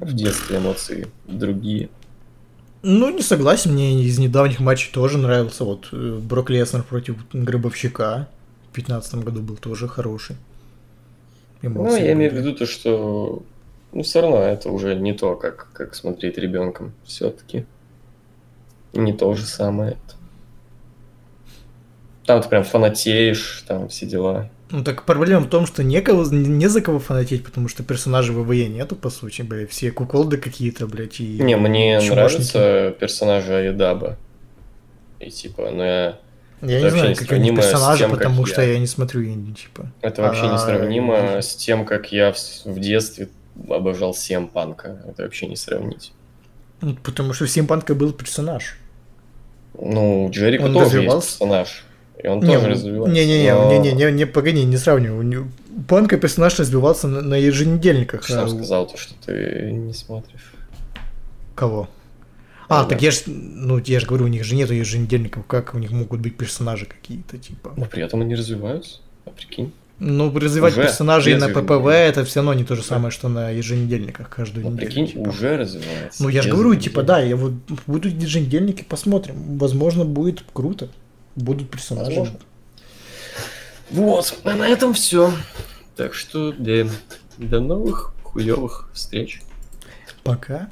В детстве эмоции другие. Ну, не согласен, мне из недавних матчей тоже нравился. Вот э, Брок Леснер против Гробовщика в 2015 году был тоже хороший. Ну, Эмоции я имею в виду то, что ну, все равно это уже не то, как, как смотреть ребенком. Все-таки. Не то же самое. Там ты прям фанатеешь, там все дела. Ну так проблема в том, что некого, не за кого фанатеть, потому что персонажей в ВВЕ нету, по сути, блядь. Все куколды какие-то, блядь, и... Не, мне чмошники. нравятся персонажи Айдаба. И типа, ну я... Я это не знаю, не какие они персонажи, тем, как потому что я. я не смотрю инди, типа. Это вообще А, несравнимо с тем, как я в, в детстве обожал Сем Панка. Это вообще не сравнить. Ну, потому что в Симпанка был персонаж. Ну, Джерика Он тоже развивался? есть персонаж. И он Не, тоже развивается. Не-не-не, но- не, не, не, не, погоди, не сравнивай. Панка персонаж развивался на, на еженедельниках. Ты сам а сказал то, что ты не смотришь. Кого? А, Да. так я ж, ну, я же говорю, у них же нету еженедельников, как у них могут быть персонажи какие-то, типа. Но при этом они развиваются. А прикинь. Ну, развивать Уже персонажей на ППВ это все равно не то же самое, что на еженедельниках каждую Ну, неделю. прикинь, типа. уже развивается. Ну, я же говорю, типа, да, я вот будут еженедельники, посмотрим. Возможно, будет круто. Будут персонажи. Возможно. Вот, а на этом все. Так что, да, до новых хуевых встреч. Пока.